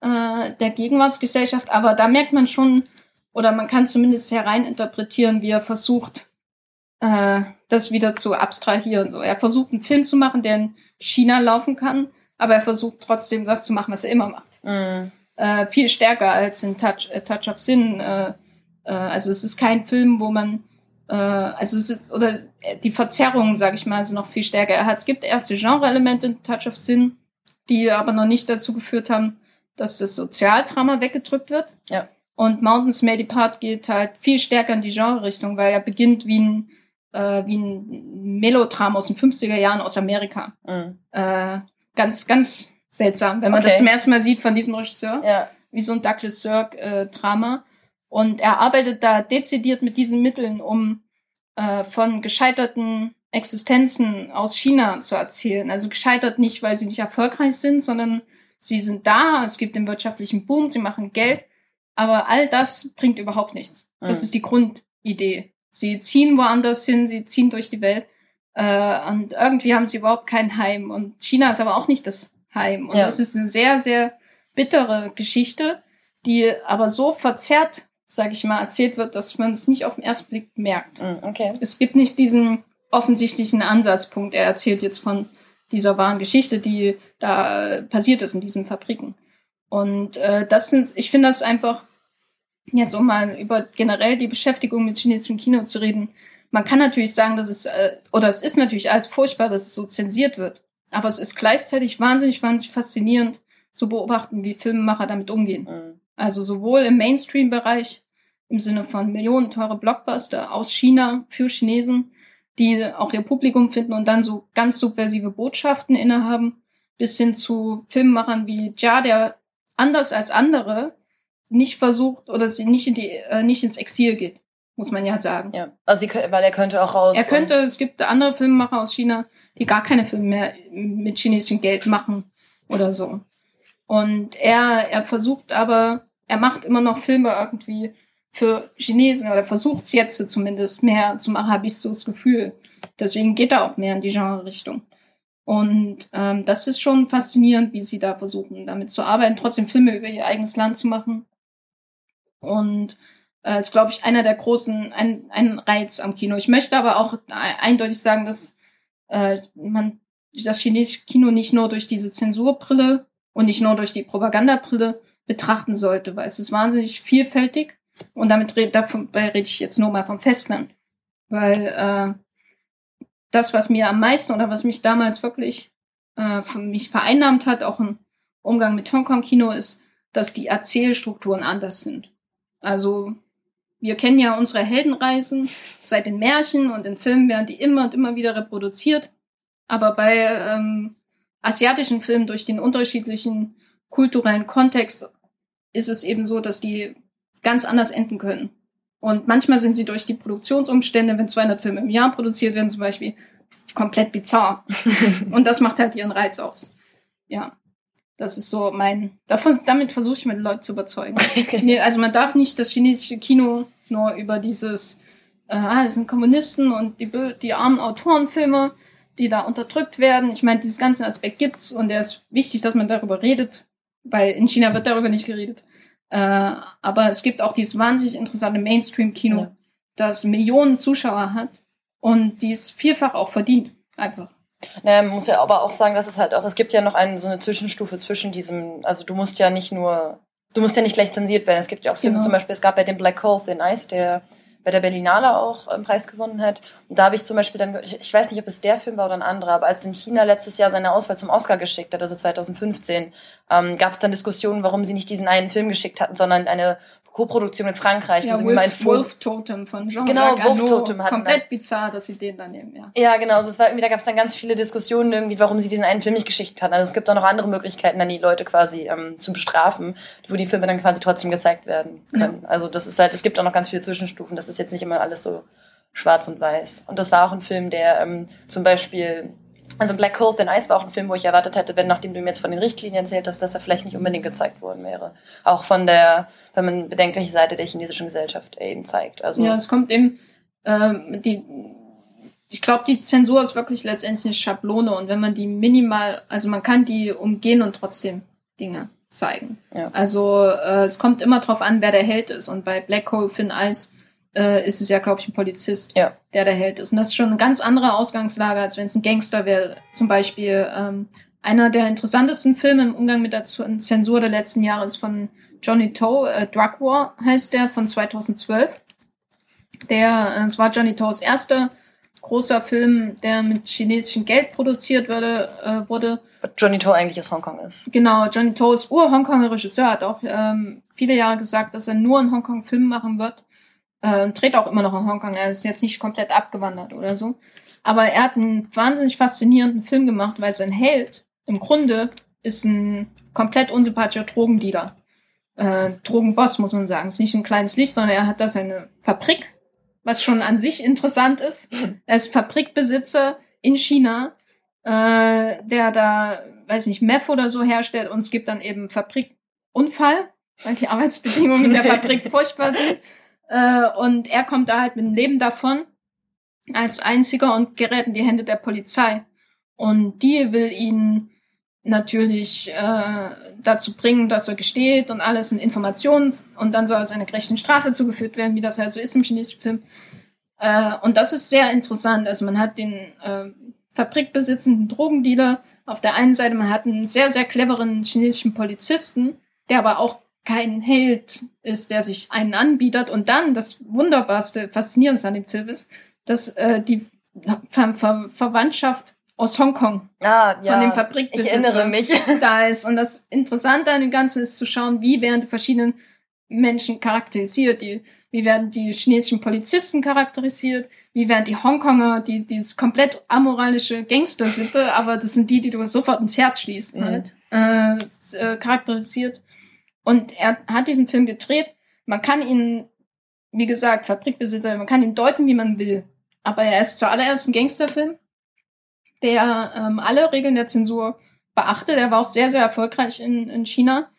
äh, der Gegenwartsgesellschaft, aber da merkt man schon, oder man kann zumindest hereininterpretieren, wie er versucht, äh, das wieder zu abstrahieren. So, er versucht einen Film zu machen, der in China laufen kann, aber er versucht trotzdem das zu machen, was er immer macht Mhm. äh, viel stärker als in Touch, äh, Touch of Sin. Äh, äh, also es ist kein Film, wo man also es ist, oder äh, die Verzerrungen, sage ich mal, sind noch viel stärker. Er hat, es gibt erste Genre-Elemente in Touch of Sin, die aber noch nicht dazu geführt haben, dass das Sozialdrama weggedrückt wird. Ja. Und Mountains May Depart geht halt viel stärker in die Genre-Richtung, weil er beginnt wie ein, äh, wie ein Melodrama aus den 50er Jahren aus Amerika. Mhm. Äh, ganz, ganz seltsam, wenn man Okay. das zum ersten Mal sieht von diesem Regisseur Ja. wie so ein Douglas Sirk-Drama. Und er arbeitet da dezidiert mit diesen Mitteln, um äh, von gescheiterten Existenzen aus China zu erzählen. Also gescheitert nicht, weil sie nicht erfolgreich sind, sondern sie sind da, es gibt den wirtschaftlichen Boom, sie machen Geld, aber all das bringt überhaupt nichts. Das Mhm. ist die Grundidee. Sie ziehen woanders hin, sie ziehen durch die Welt äh, und irgendwie haben sie überhaupt kein Heim. Und China ist aber auch nicht das Heim. Und Ja. das ist eine sehr, sehr bittere Geschichte, die aber so verzerrt, sage ich mal, erzählt wird, dass man es nicht auf den ersten Blick merkt. Mhm. Okay. Es gibt nicht diesen offensichtlichen Ansatzpunkt. Er erzählt jetzt von dieser wahren Geschichte, die da passiert ist in diesen Fabriken. Und äh, das sind, ich finde das einfach, jetzt um mal über generell die Beschäftigung mit chinesischem Kino zu reden, man kann natürlich sagen, dass es, äh, oder es ist natürlich alles furchtbar, dass es so zensiert wird. Aber es ist gleichzeitig wahnsinnig, wahnsinnig faszinierend zu beobachten, wie Filmemacher damit umgehen. Mhm. Also sowohl im Mainstream-Bereich im Sinne von millionenteure Blockbuster aus China für Chinesen, die auch ihr Publikum finden und dann so ganz subversive Botschaften innehaben, bis hin zu Filmemachern wie Ja, der anders als andere nicht versucht oder sie nicht in die äh, nicht ins Exil geht, muss man ja sagen. Ja. Also sie, weil er könnte auch raus. Er könnte, es gibt andere Filmemacher aus China, die gar keine Filme mehr mit chinesischem Geld machen oder so. Und er, er versucht aber, er macht immer noch Filme irgendwie für Chinesen oder versucht es jetzt zumindest mehr zu machen, habe ich so das Gefühl. Deswegen geht er auch mehr in die Genre-Richtung. Und ähm, das ist schon faszinierend, wie sie da versuchen, damit zu arbeiten, trotzdem Filme über ihr eigenes Land zu machen. Und äh, ist, glaube ich, einer der großen, ein, ein Reiz am Kino. Ich möchte aber auch eindeutig sagen, dass äh, man das chinesische Kino nicht nur durch diese Zensurbrille und nicht nur durch die Propagandabrille betrachten sollte, weil es ist wahnsinnig vielfältig. Und damit red, davon rede ich jetzt nur mal vom Festland. Weil äh, das, was mir am meisten oder was mich damals wirklich äh, mich vereinnahmt hat, auch im Umgang mit Hongkong-Kino, ist, dass die Erzählstrukturen anders sind. Also wir kennen ja unsere Heldenreisen seit den Märchen und in Filmen werden die immer und immer wieder reproduziert. Aber bei ähm, asiatischen Filmen durch den unterschiedlichen kulturellen Kontext ist es eben so, dass die ganz anders enden können. Und manchmal sind sie durch die Produktionsumstände, wenn 200 Filme im Jahr produziert werden zum Beispiel, komplett bizarr. und das macht halt ihren Reiz aus. Ja, das ist so mein, davon, damit versuche ich mit Leuten zu überzeugen. Nee, also man darf nicht das chinesische Kino nur über dieses, äh, ah, das sind Kommunisten und die, die armen Autorenfilme, die da unterdrückt werden. Ich meine, dieses ganze Aspekt gibt's und der ist wichtig, dass man darüber redet, weil in China wird darüber nicht geredet. Äh, aber es gibt auch dieses wahnsinnig interessante Mainstream-Kino, Ja. das Millionen Zuschauer hat und dies vielfach auch verdient. Einfach. Naja, man muss ja aber auch sagen, dass es halt auch, es gibt ja noch eine, so eine Zwischenstufe zwischen diesem, also du musst ja nicht nur, du musst ja nicht gleich zensiert werden. Es gibt ja auch Filme, Genau. zum Beispiel, es gab bei dem Black Hole Thin Ice, der bei der Berlinale auch einen Preis gewonnen hat. Und da habe ich zum Beispiel dann, ich, ich weiß nicht, ob es der Film war oder ein anderer, aber als in China letztes Jahr seine Auswahl zum Oscar geschickt hat, also 2015, ähm, gab es dann Diskussionen, warum sie nicht diesen einen Film geschickt hatten, sondern eine Co-Produktion mit Frankreich, Ja, Wolf, Wolf Totem von Jean Genau, Wolf. Totem hatten Komplett bizarr, dass sie den da nehmen, ja. Ja, genau. Also es war irgendwie, da gab es dann ganz viele Diskussionen irgendwie, warum sie diesen einen Film nicht geschickt hatten. Also es gibt auch noch andere Möglichkeiten, dann die Leute quasi ähm, zu bestrafen, wo die Filme dann quasi trotzdem gezeigt werden können. Also das ist halt, es gibt auch noch ganz viele Zwischenstufen. Das ist jetzt nicht immer alles so schwarz und weiß. Und das war auch ein Film, der ähm, zum Beispiel Also Black Hole Thin Ice war auch ein Film, wo ich erwartet hätte, wenn nachdem du mir jetzt von den Richtlinien erzählt hast, dass er vielleicht nicht unbedingt gezeigt worden wäre. Auch von der, wenn man bedenkt, welche Seite der chinesischen Gesellschaft er eben zeigt. Also ja, es kommt eben ähm, die ich glaube, die Zensur ist wirklich letztendlich eine Schablone und wenn man die minimal, also man kann die umgehen und trotzdem Dinge zeigen. Ja. Also äh, es kommt immer drauf an, wer der Held ist und bei Black Hole Finn Ice äh, ist es ja, glaube ich, ein Polizist, Ja. der der Held ist. Und das ist schon eine ganz andere Ausgangslage, als wenn es ein Gangster wäre. Zum Beispiel ähm, einer der interessantesten Filme im Umgang mit der Z- Zensur der letzten Jahre ist von Johnny Toe, äh, Drug War heißt der, von 2012. Der, äh, es war Johnny Toes erster großer Film, der mit chinesischem Geld produziert wurde, äh, wurde. Johnny To eigentlich aus Hongkong ist. Genau, Johnny To ist Ur-Hongkonger Regisseur, hat auch ähm, viele Jahre gesagt, dass er nur in Hongkong Film machen wird. Äh, dreht auch immer noch in Hongkong. Er ist jetzt nicht komplett abgewandert oder so. Aber er hat einen wahnsinnig faszinierenden Film gemacht, weil sein Held im Grunde ist ein komplett unsympathischer Drogendealer. Äh, Drogenboss, muss man sagen. Ist nicht ein kleines Licht, sondern er hat da seine Fabrik, was schon an sich interessant ist. Er ist Fabrikbesitzer in China, äh, der da, weiß nicht, Meth oder so herstellt und es gibt dann eben Fabrikunfall, weil die Arbeitsbedingungen in der Fabrik furchtbar sind. Äh, und er kommt da halt mit dem Leben davon als einziger und gerät in die Hände der Polizei. Und die will ihn natürlich äh, dazu bringen, dass er gesteht und alles in Informationen und dann soll seine gerechten Strafe zugeführt werden, wie das halt so ist im chinesischen Film. Äh, und das ist sehr interessant. Also man hat den äh, fabrikbesitzenden Drogendealer auf der einen Seite, man hat einen sehr, sehr cleveren chinesischen Polizisten, der aber auch kein Held ist, der sich einen anbietet. Und dann das Wunderbarste, Faszinierendste an dem Film ist, dass äh, die Ver Ver Verwandtschaft aus Hongkong Ah, ja. von dem ich Fabrikbesitzer erinnere mich. da ist. Und das Interessante an dem Ganzen ist zu schauen, wie werden die verschiedenen Menschen charakterisiert, die, wie werden die chinesischen Polizisten charakterisiert, wie werden die Hongkonger, die dieses komplett amoralische Gangstersippe, aber das sind die, die du sofort ins Herz schließt, Mhm. halt, äh, äh, charakterisiert. Und er hat diesen Film gedreht. Man kann ihn, wie gesagt, Fabrikbesitzer, man kann ihn deuten, wie man will. Aber er ist zuallererst ein Gangsterfilm, der ähm, alle Regeln der Zensur beachtet. Er war auch sehr, sehr erfolgreich in, in China.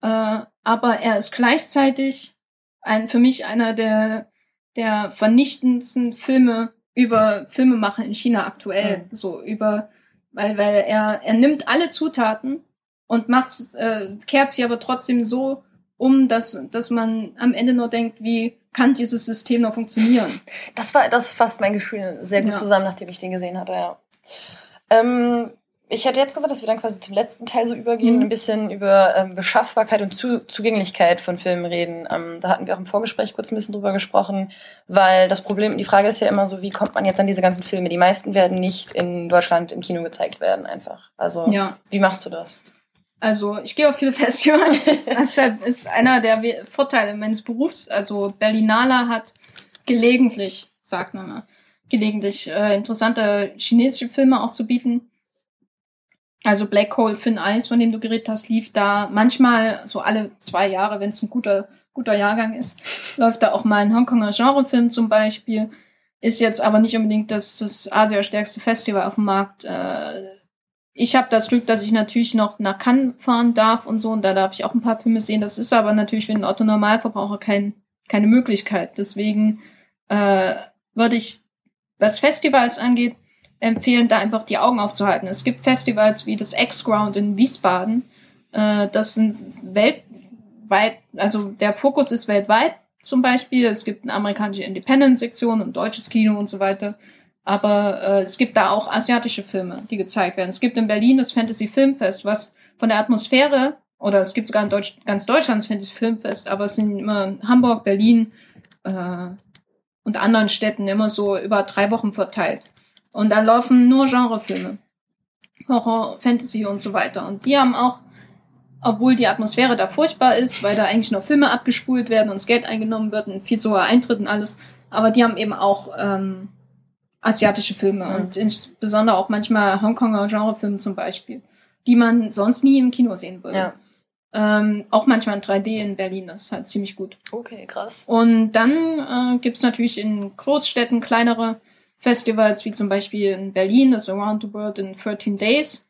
Äh, aber er ist gleichzeitig ein, für mich einer der, der vernichtendsten Filme über Filmemacher in China aktuell. So über, weil, weil er, er nimmt alle Zutaten und macht, äh, kehrt sie aber trotzdem so um, dass, dass man am Ende nur denkt, wie kann dieses System noch funktionieren? Das war, das fasst mein Gefühl sehr gut Ja. zusammen, nachdem ich den gesehen hatte, ja. Ähm, ich hätte jetzt gesagt, dass wir dann quasi zum letzten Teil so übergehen, Mhm. ein bisschen über ähm, Beschaffbarkeit und Zu Zugänglichkeit von Filmen reden. Ähm, da hatten wir auch im Vorgespräch kurz ein bisschen drüber gesprochen, weil das Problem, die Frage ist ja immer so, wie kommt man jetzt an diese ganzen Filme? Die meisten werden nicht in Deutschland im Kino gezeigt werden, einfach. Also, Ja. wie machst du das? Also ich gehe auf viele Festivals. Das halt ist einer der Vorteile meines Berufs. Also Berlinale hat gelegentlich, sagt man mal, gelegentlich äh, interessante chinesische Filme auch zu bieten. Also Black Hole Thin Ice, von dem du geredet hast, lief da manchmal so alle zwei Jahre, wenn es ein guter, guter Jahrgang ist, läuft da auch mal ein Hongkonger Genrefilm zum Beispiel. Ist jetzt aber nicht unbedingt das, das Asia-stärkste Festival auf dem Markt. Äh, ich habe das Glück, dass ich natürlich noch nach Cannes fahren darf und so, und da darf ich auch ein paar Filme sehen. Das ist aber natürlich für den Otto-Normalverbraucher kein, keine Möglichkeit. Deswegen äh, würde ich, was Festivals angeht, empfehlen, da einfach die Augen aufzuhalten. Es gibt Festivals wie das X-Ground in Wiesbaden. Äh, das sind weltweit, also der Fokus ist weltweit zum Beispiel. Es gibt eine amerikanische Independent-Sektion und deutsches Kino und so weiter. Aber äh, es gibt da auch asiatische Filme, die gezeigt werden. Es gibt in Berlin das Fantasy Filmfest, was von der Atmosphäre, oder es gibt sogar in Deutsch, ganz Deutschland das Fantasy Filmfest, aber es sind immer Hamburg, Berlin äh, und anderen Städten immer so über drei Wochen verteilt. Und da laufen nur Genrefilme. Horror, Fantasy und so weiter. Und die haben auch, obwohl die Atmosphäre da furchtbar ist, weil da eigentlich nur Filme abgespult werden und das Geld eingenommen wird und viel zu hoher Eintritt und alles, aber die haben eben auch ähm, asiatische Filme Mhm. und insbesondere auch manchmal Hongkonger Genrefilme zum Beispiel, die man sonst nie im Kino sehen würde. Ja. Ähm, auch manchmal in 3D in Berlin, das ist halt ziemlich gut. Okay, krass. Und dann äh, gibt's natürlich in Großstädten kleinere Festivals wie zum Beispiel in Berlin, das Around the World in 13 Days,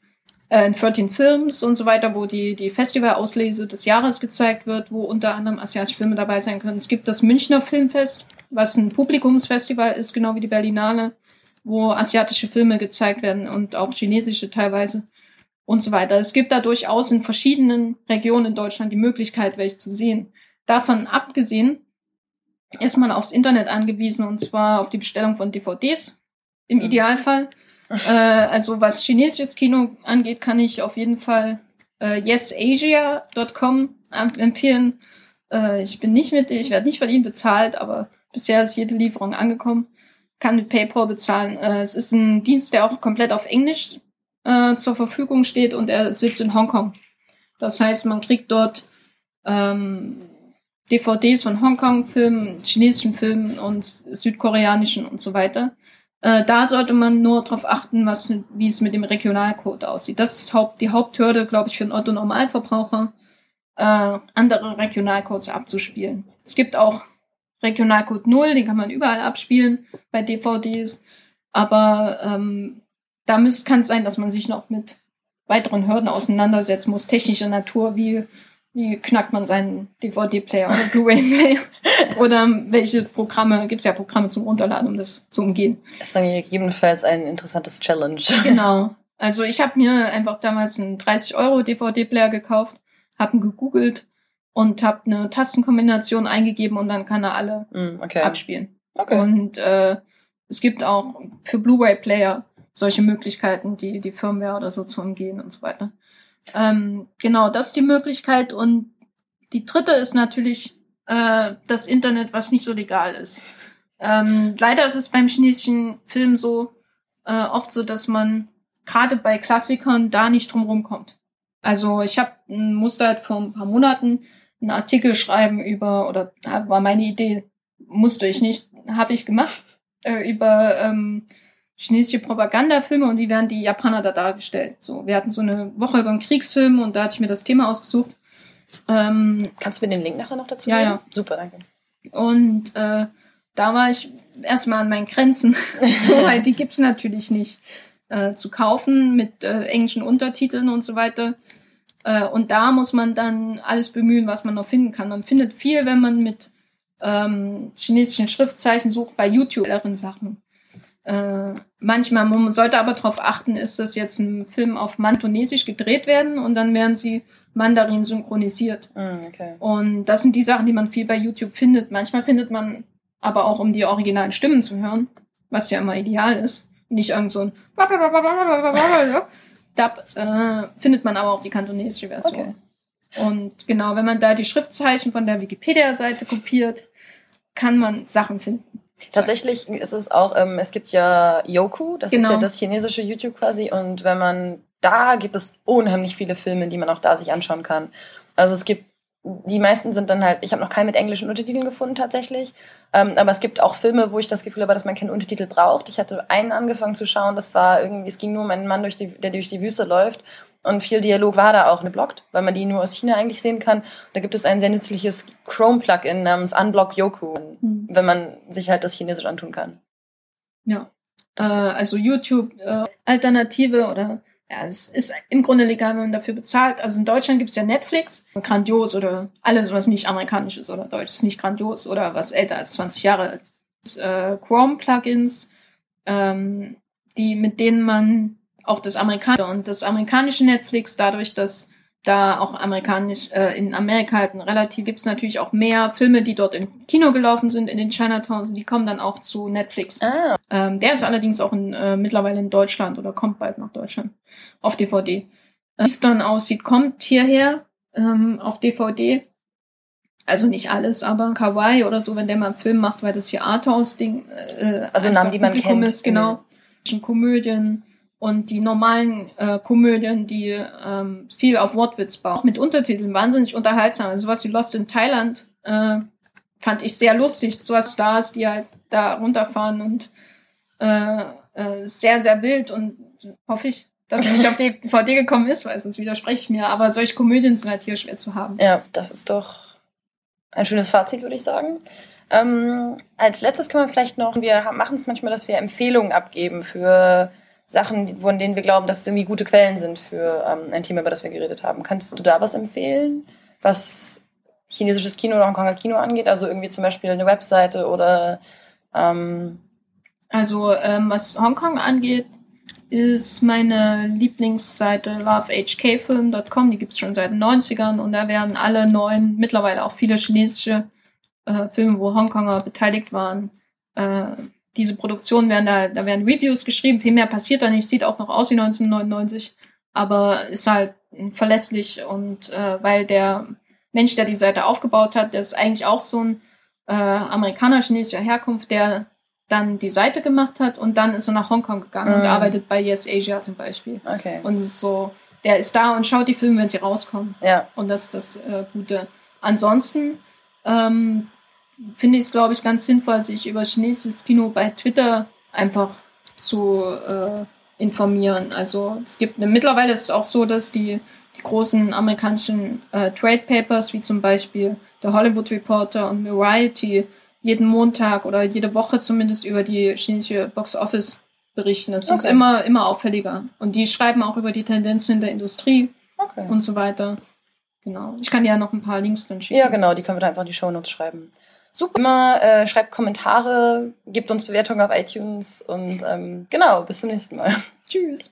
äh, in 13 Films und so weiter, wo die, die Festivalauslese des Jahres gezeigt wird, wo unter anderem asiatische Filme dabei sein können. Es gibt das Münchner Filmfest, was ein Publikumsfestival ist, genau wie die Berlinale, wo asiatische Filme gezeigt werden und auch chinesische teilweise und so weiter. Es gibt da durchaus in verschiedenen Regionen in Deutschland die Möglichkeit, welche zu sehen. Davon abgesehen ist man aufs Internet angewiesen und zwar auf die Bestellung von DVDs im mhm. Idealfall. äh, also was chinesisches Kino angeht, kann ich auf jeden Fall äh, yesasia.com empfehlen. Äh, ich bin nicht mit, ich werde nicht von ihnen bezahlt, aber bisher ist jede Lieferung angekommen. Kann mit PayPal bezahlen. Äh, es ist ein Dienst, der auch komplett auf Englisch äh, zur Verfügung steht und er sitzt in Hongkong. Das heißt, man kriegt dort ähm, DVDs von Hongkong-Filmen, chinesischen Filmen und südkoreanischen und so weiter. Äh, da sollte man nur darauf achten, was, wie es mit dem Regionalcode aussieht. Das ist Haupt, die Haupthürde, glaube ich, für einen Otto-Normalverbraucher, äh, andere Regionalcodes abzuspielen. Es gibt auch Regionalcode 0, den kann man überall abspielen bei DVDs. Aber ähm, da kann es sein, dass man sich noch mit weiteren Hürden auseinandersetzen muss, technischer Natur, wie wie knackt man seinen DVD-Player oder Blu-ray-Player? oder welche Programme, gibt es ja Programme zum Runterladen, um das zu umgehen. Das ist dann gegebenenfalls ein interessantes Challenge. Genau. Also ich habe mir einfach damals einen 30 Euro DVD-Player gekauft, habe ihn gegoogelt und habe eine Tastenkombination eingegeben und dann kann er alle mm, okay. abspielen. Okay. Und äh, es gibt auch für Blu-ray-Player solche Möglichkeiten, die die Firmware oder so zu umgehen und so weiter. Ähm, genau, das ist die Möglichkeit. Und die dritte ist natürlich äh, das Internet, was nicht so legal ist. Ähm, leider ist es beim chinesischen Film so äh, oft so, dass man gerade bei Klassikern da nicht drum kommt. Also ich habe musste halt vor ein paar Monaten einen Artikel schreiben über oder war meine Idee, musste ich nicht, habe ich gemacht äh, über ähm, chinesische Propagandafilme und wie werden die Japaner da dargestellt. So, wir hatten so eine Woche über einen Kriegsfilm und da hatte ich mir das Thema ausgesucht. Ähm, Kannst du mir den Link nachher noch dazu Ja, geben? ja. Super, danke. Und äh, da war ich erstmal an meinen Grenzen. so, weil die gibt's natürlich nicht äh, zu kaufen mit äh, englischen Untertiteln und so weiter. Äh, und da muss man dann alles bemühen, was man noch finden kann. Man findet viel, wenn man mit ähm, chinesischen Schriftzeichen sucht bei YouTube Sachen. Äh, manchmal, man sollte aber darauf achten, ist das jetzt ein Film auf Mantonesisch gedreht werden und dann werden sie Mandarin synchronisiert. Mm, okay. Und das sind die Sachen, die man viel bei YouTube findet. Manchmal findet man aber auch, um die originalen Stimmen zu hören, was ja immer ideal ist, nicht irgend so ein Dub, äh, findet man aber auch die kantonesische Version. Okay. Und genau, wenn man da die Schriftzeichen von der Wikipedia-Seite kopiert, kann man Sachen finden. Tatsächlich ist es auch, ähm, es gibt ja Yoku, das genau. ist ja das chinesische YouTube quasi. Und wenn man da gibt es unheimlich viele Filme, die man auch da sich anschauen kann. Also es gibt die meisten sind dann halt, ich habe noch keinen mit englischen Untertiteln gefunden tatsächlich, ähm, aber es gibt auch Filme, wo ich das Gefühl habe, dass man keinen Untertitel braucht. Ich hatte einen angefangen zu schauen, das war irgendwie, es ging nur um einen Mann, durch die, der durch die Wüste läuft und viel Dialog war da auch blockt, weil man die nur aus China eigentlich sehen kann. Da gibt es ein sehr nützliches Chrome-Plugin namens Unblock Yoku, mhm. wenn man sich halt das Chinesisch antun kann. Ja. Äh, also YouTube äh, Alternative oder ja, es ist im Grunde legal, wenn man dafür bezahlt. Also in Deutschland gibt es ja Netflix, grandios oder alles, was nicht amerikanisch ist oder deutsch ist nicht grandios oder was älter als 20 Jahre alt ist. Äh, Chrome-Plugins, ähm, die, mit denen man auch das amerikanische und das amerikanische Netflix, dadurch, dass da auch amerikanisch äh, in Amerika halt relativ gibt es natürlich auch mehr Filme, die dort im Kino gelaufen sind in den Chinatowns, die kommen dann auch zu Netflix. Ah. Ähm, der ist allerdings auch in, äh, mittlerweile in Deutschland oder kommt bald nach Deutschland auf DVD. Wie es dann aussieht, kommt hierher ähm, auf DVD. Also nicht alles, aber Kawaii oder so, wenn der mal einen Film macht, weil das hier Arthouse-Ding äh, also Namen, die man kennt. Ist, genau. Komödien, und die normalen äh, Komödien, die ähm, viel auf Wortwitz bauen, mit Untertiteln, wahnsinnig unterhaltsam. Also was wie Lost in Thailand äh, fand ich sehr lustig. So was Stars, die halt da runterfahren und äh, äh, sehr, sehr wild und hoffe ich, dass er nicht auf die DVD gekommen ist, weil sonst widerspreche ich mir. Aber solche Komödien sind halt hier schwer zu haben. Ja, das ist doch ein schönes Fazit, würde ich sagen. Ähm, als letztes kann man vielleicht noch, wir machen es manchmal, dass wir Empfehlungen abgeben für Sachen, von denen wir glauben, dass es irgendwie gute Quellen sind für ähm, ein Thema, über das wir geredet haben. Kannst du da was empfehlen, was chinesisches Kino oder Hongkonger Kino angeht? Also irgendwie zum Beispiel eine Webseite oder ähm also ähm, was Hongkong angeht, ist meine Lieblingsseite lovehkfilm.com. Die gibt es schon seit den 90ern und da werden alle neuen, mittlerweile auch viele chinesische äh, Filme, wo Hongkonger beteiligt waren, äh, diese Produktionen werden da, da werden Reviews geschrieben, viel mehr passiert da nicht, sieht auch noch aus wie 1999, aber ist halt verlässlich und äh, weil der Mensch, der die Seite aufgebaut hat, der ist eigentlich auch so ein äh, Amerikaner chinesischer Herkunft, der dann die Seite gemacht hat und dann ist er nach Hongkong gegangen mm. und arbeitet bei Yes Asia zum Beispiel. Okay. Und es ist so, der ist da und schaut die Filme, wenn sie rauskommen. Ja. Und das ist das äh, Gute. Ansonsten ähm, finde ich es, glaube ich, ganz sinnvoll, sich über chinesisches Kino bei Twitter einfach zu äh, informieren. Also es gibt mittlerweile ist es auch so, dass die, die großen amerikanischen äh, Trade Papers, wie zum Beispiel der Hollywood Reporter und Variety, jeden Montag oder jede Woche zumindest über die chinesische Box Office berichten. Das okay. ist immer, immer auffälliger. Und die schreiben auch über die Tendenzen in der Industrie okay. und so weiter. Genau. Ich kann dir ja noch ein paar Links dann schicken. Ja, genau, die können wir da einfach in die Show Notes schreiben. Super. Immer äh, schreibt Kommentare, gebt uns Bewertungen auf iTunes und ähm, genau, bis zum nächsten Mal. Tschüss.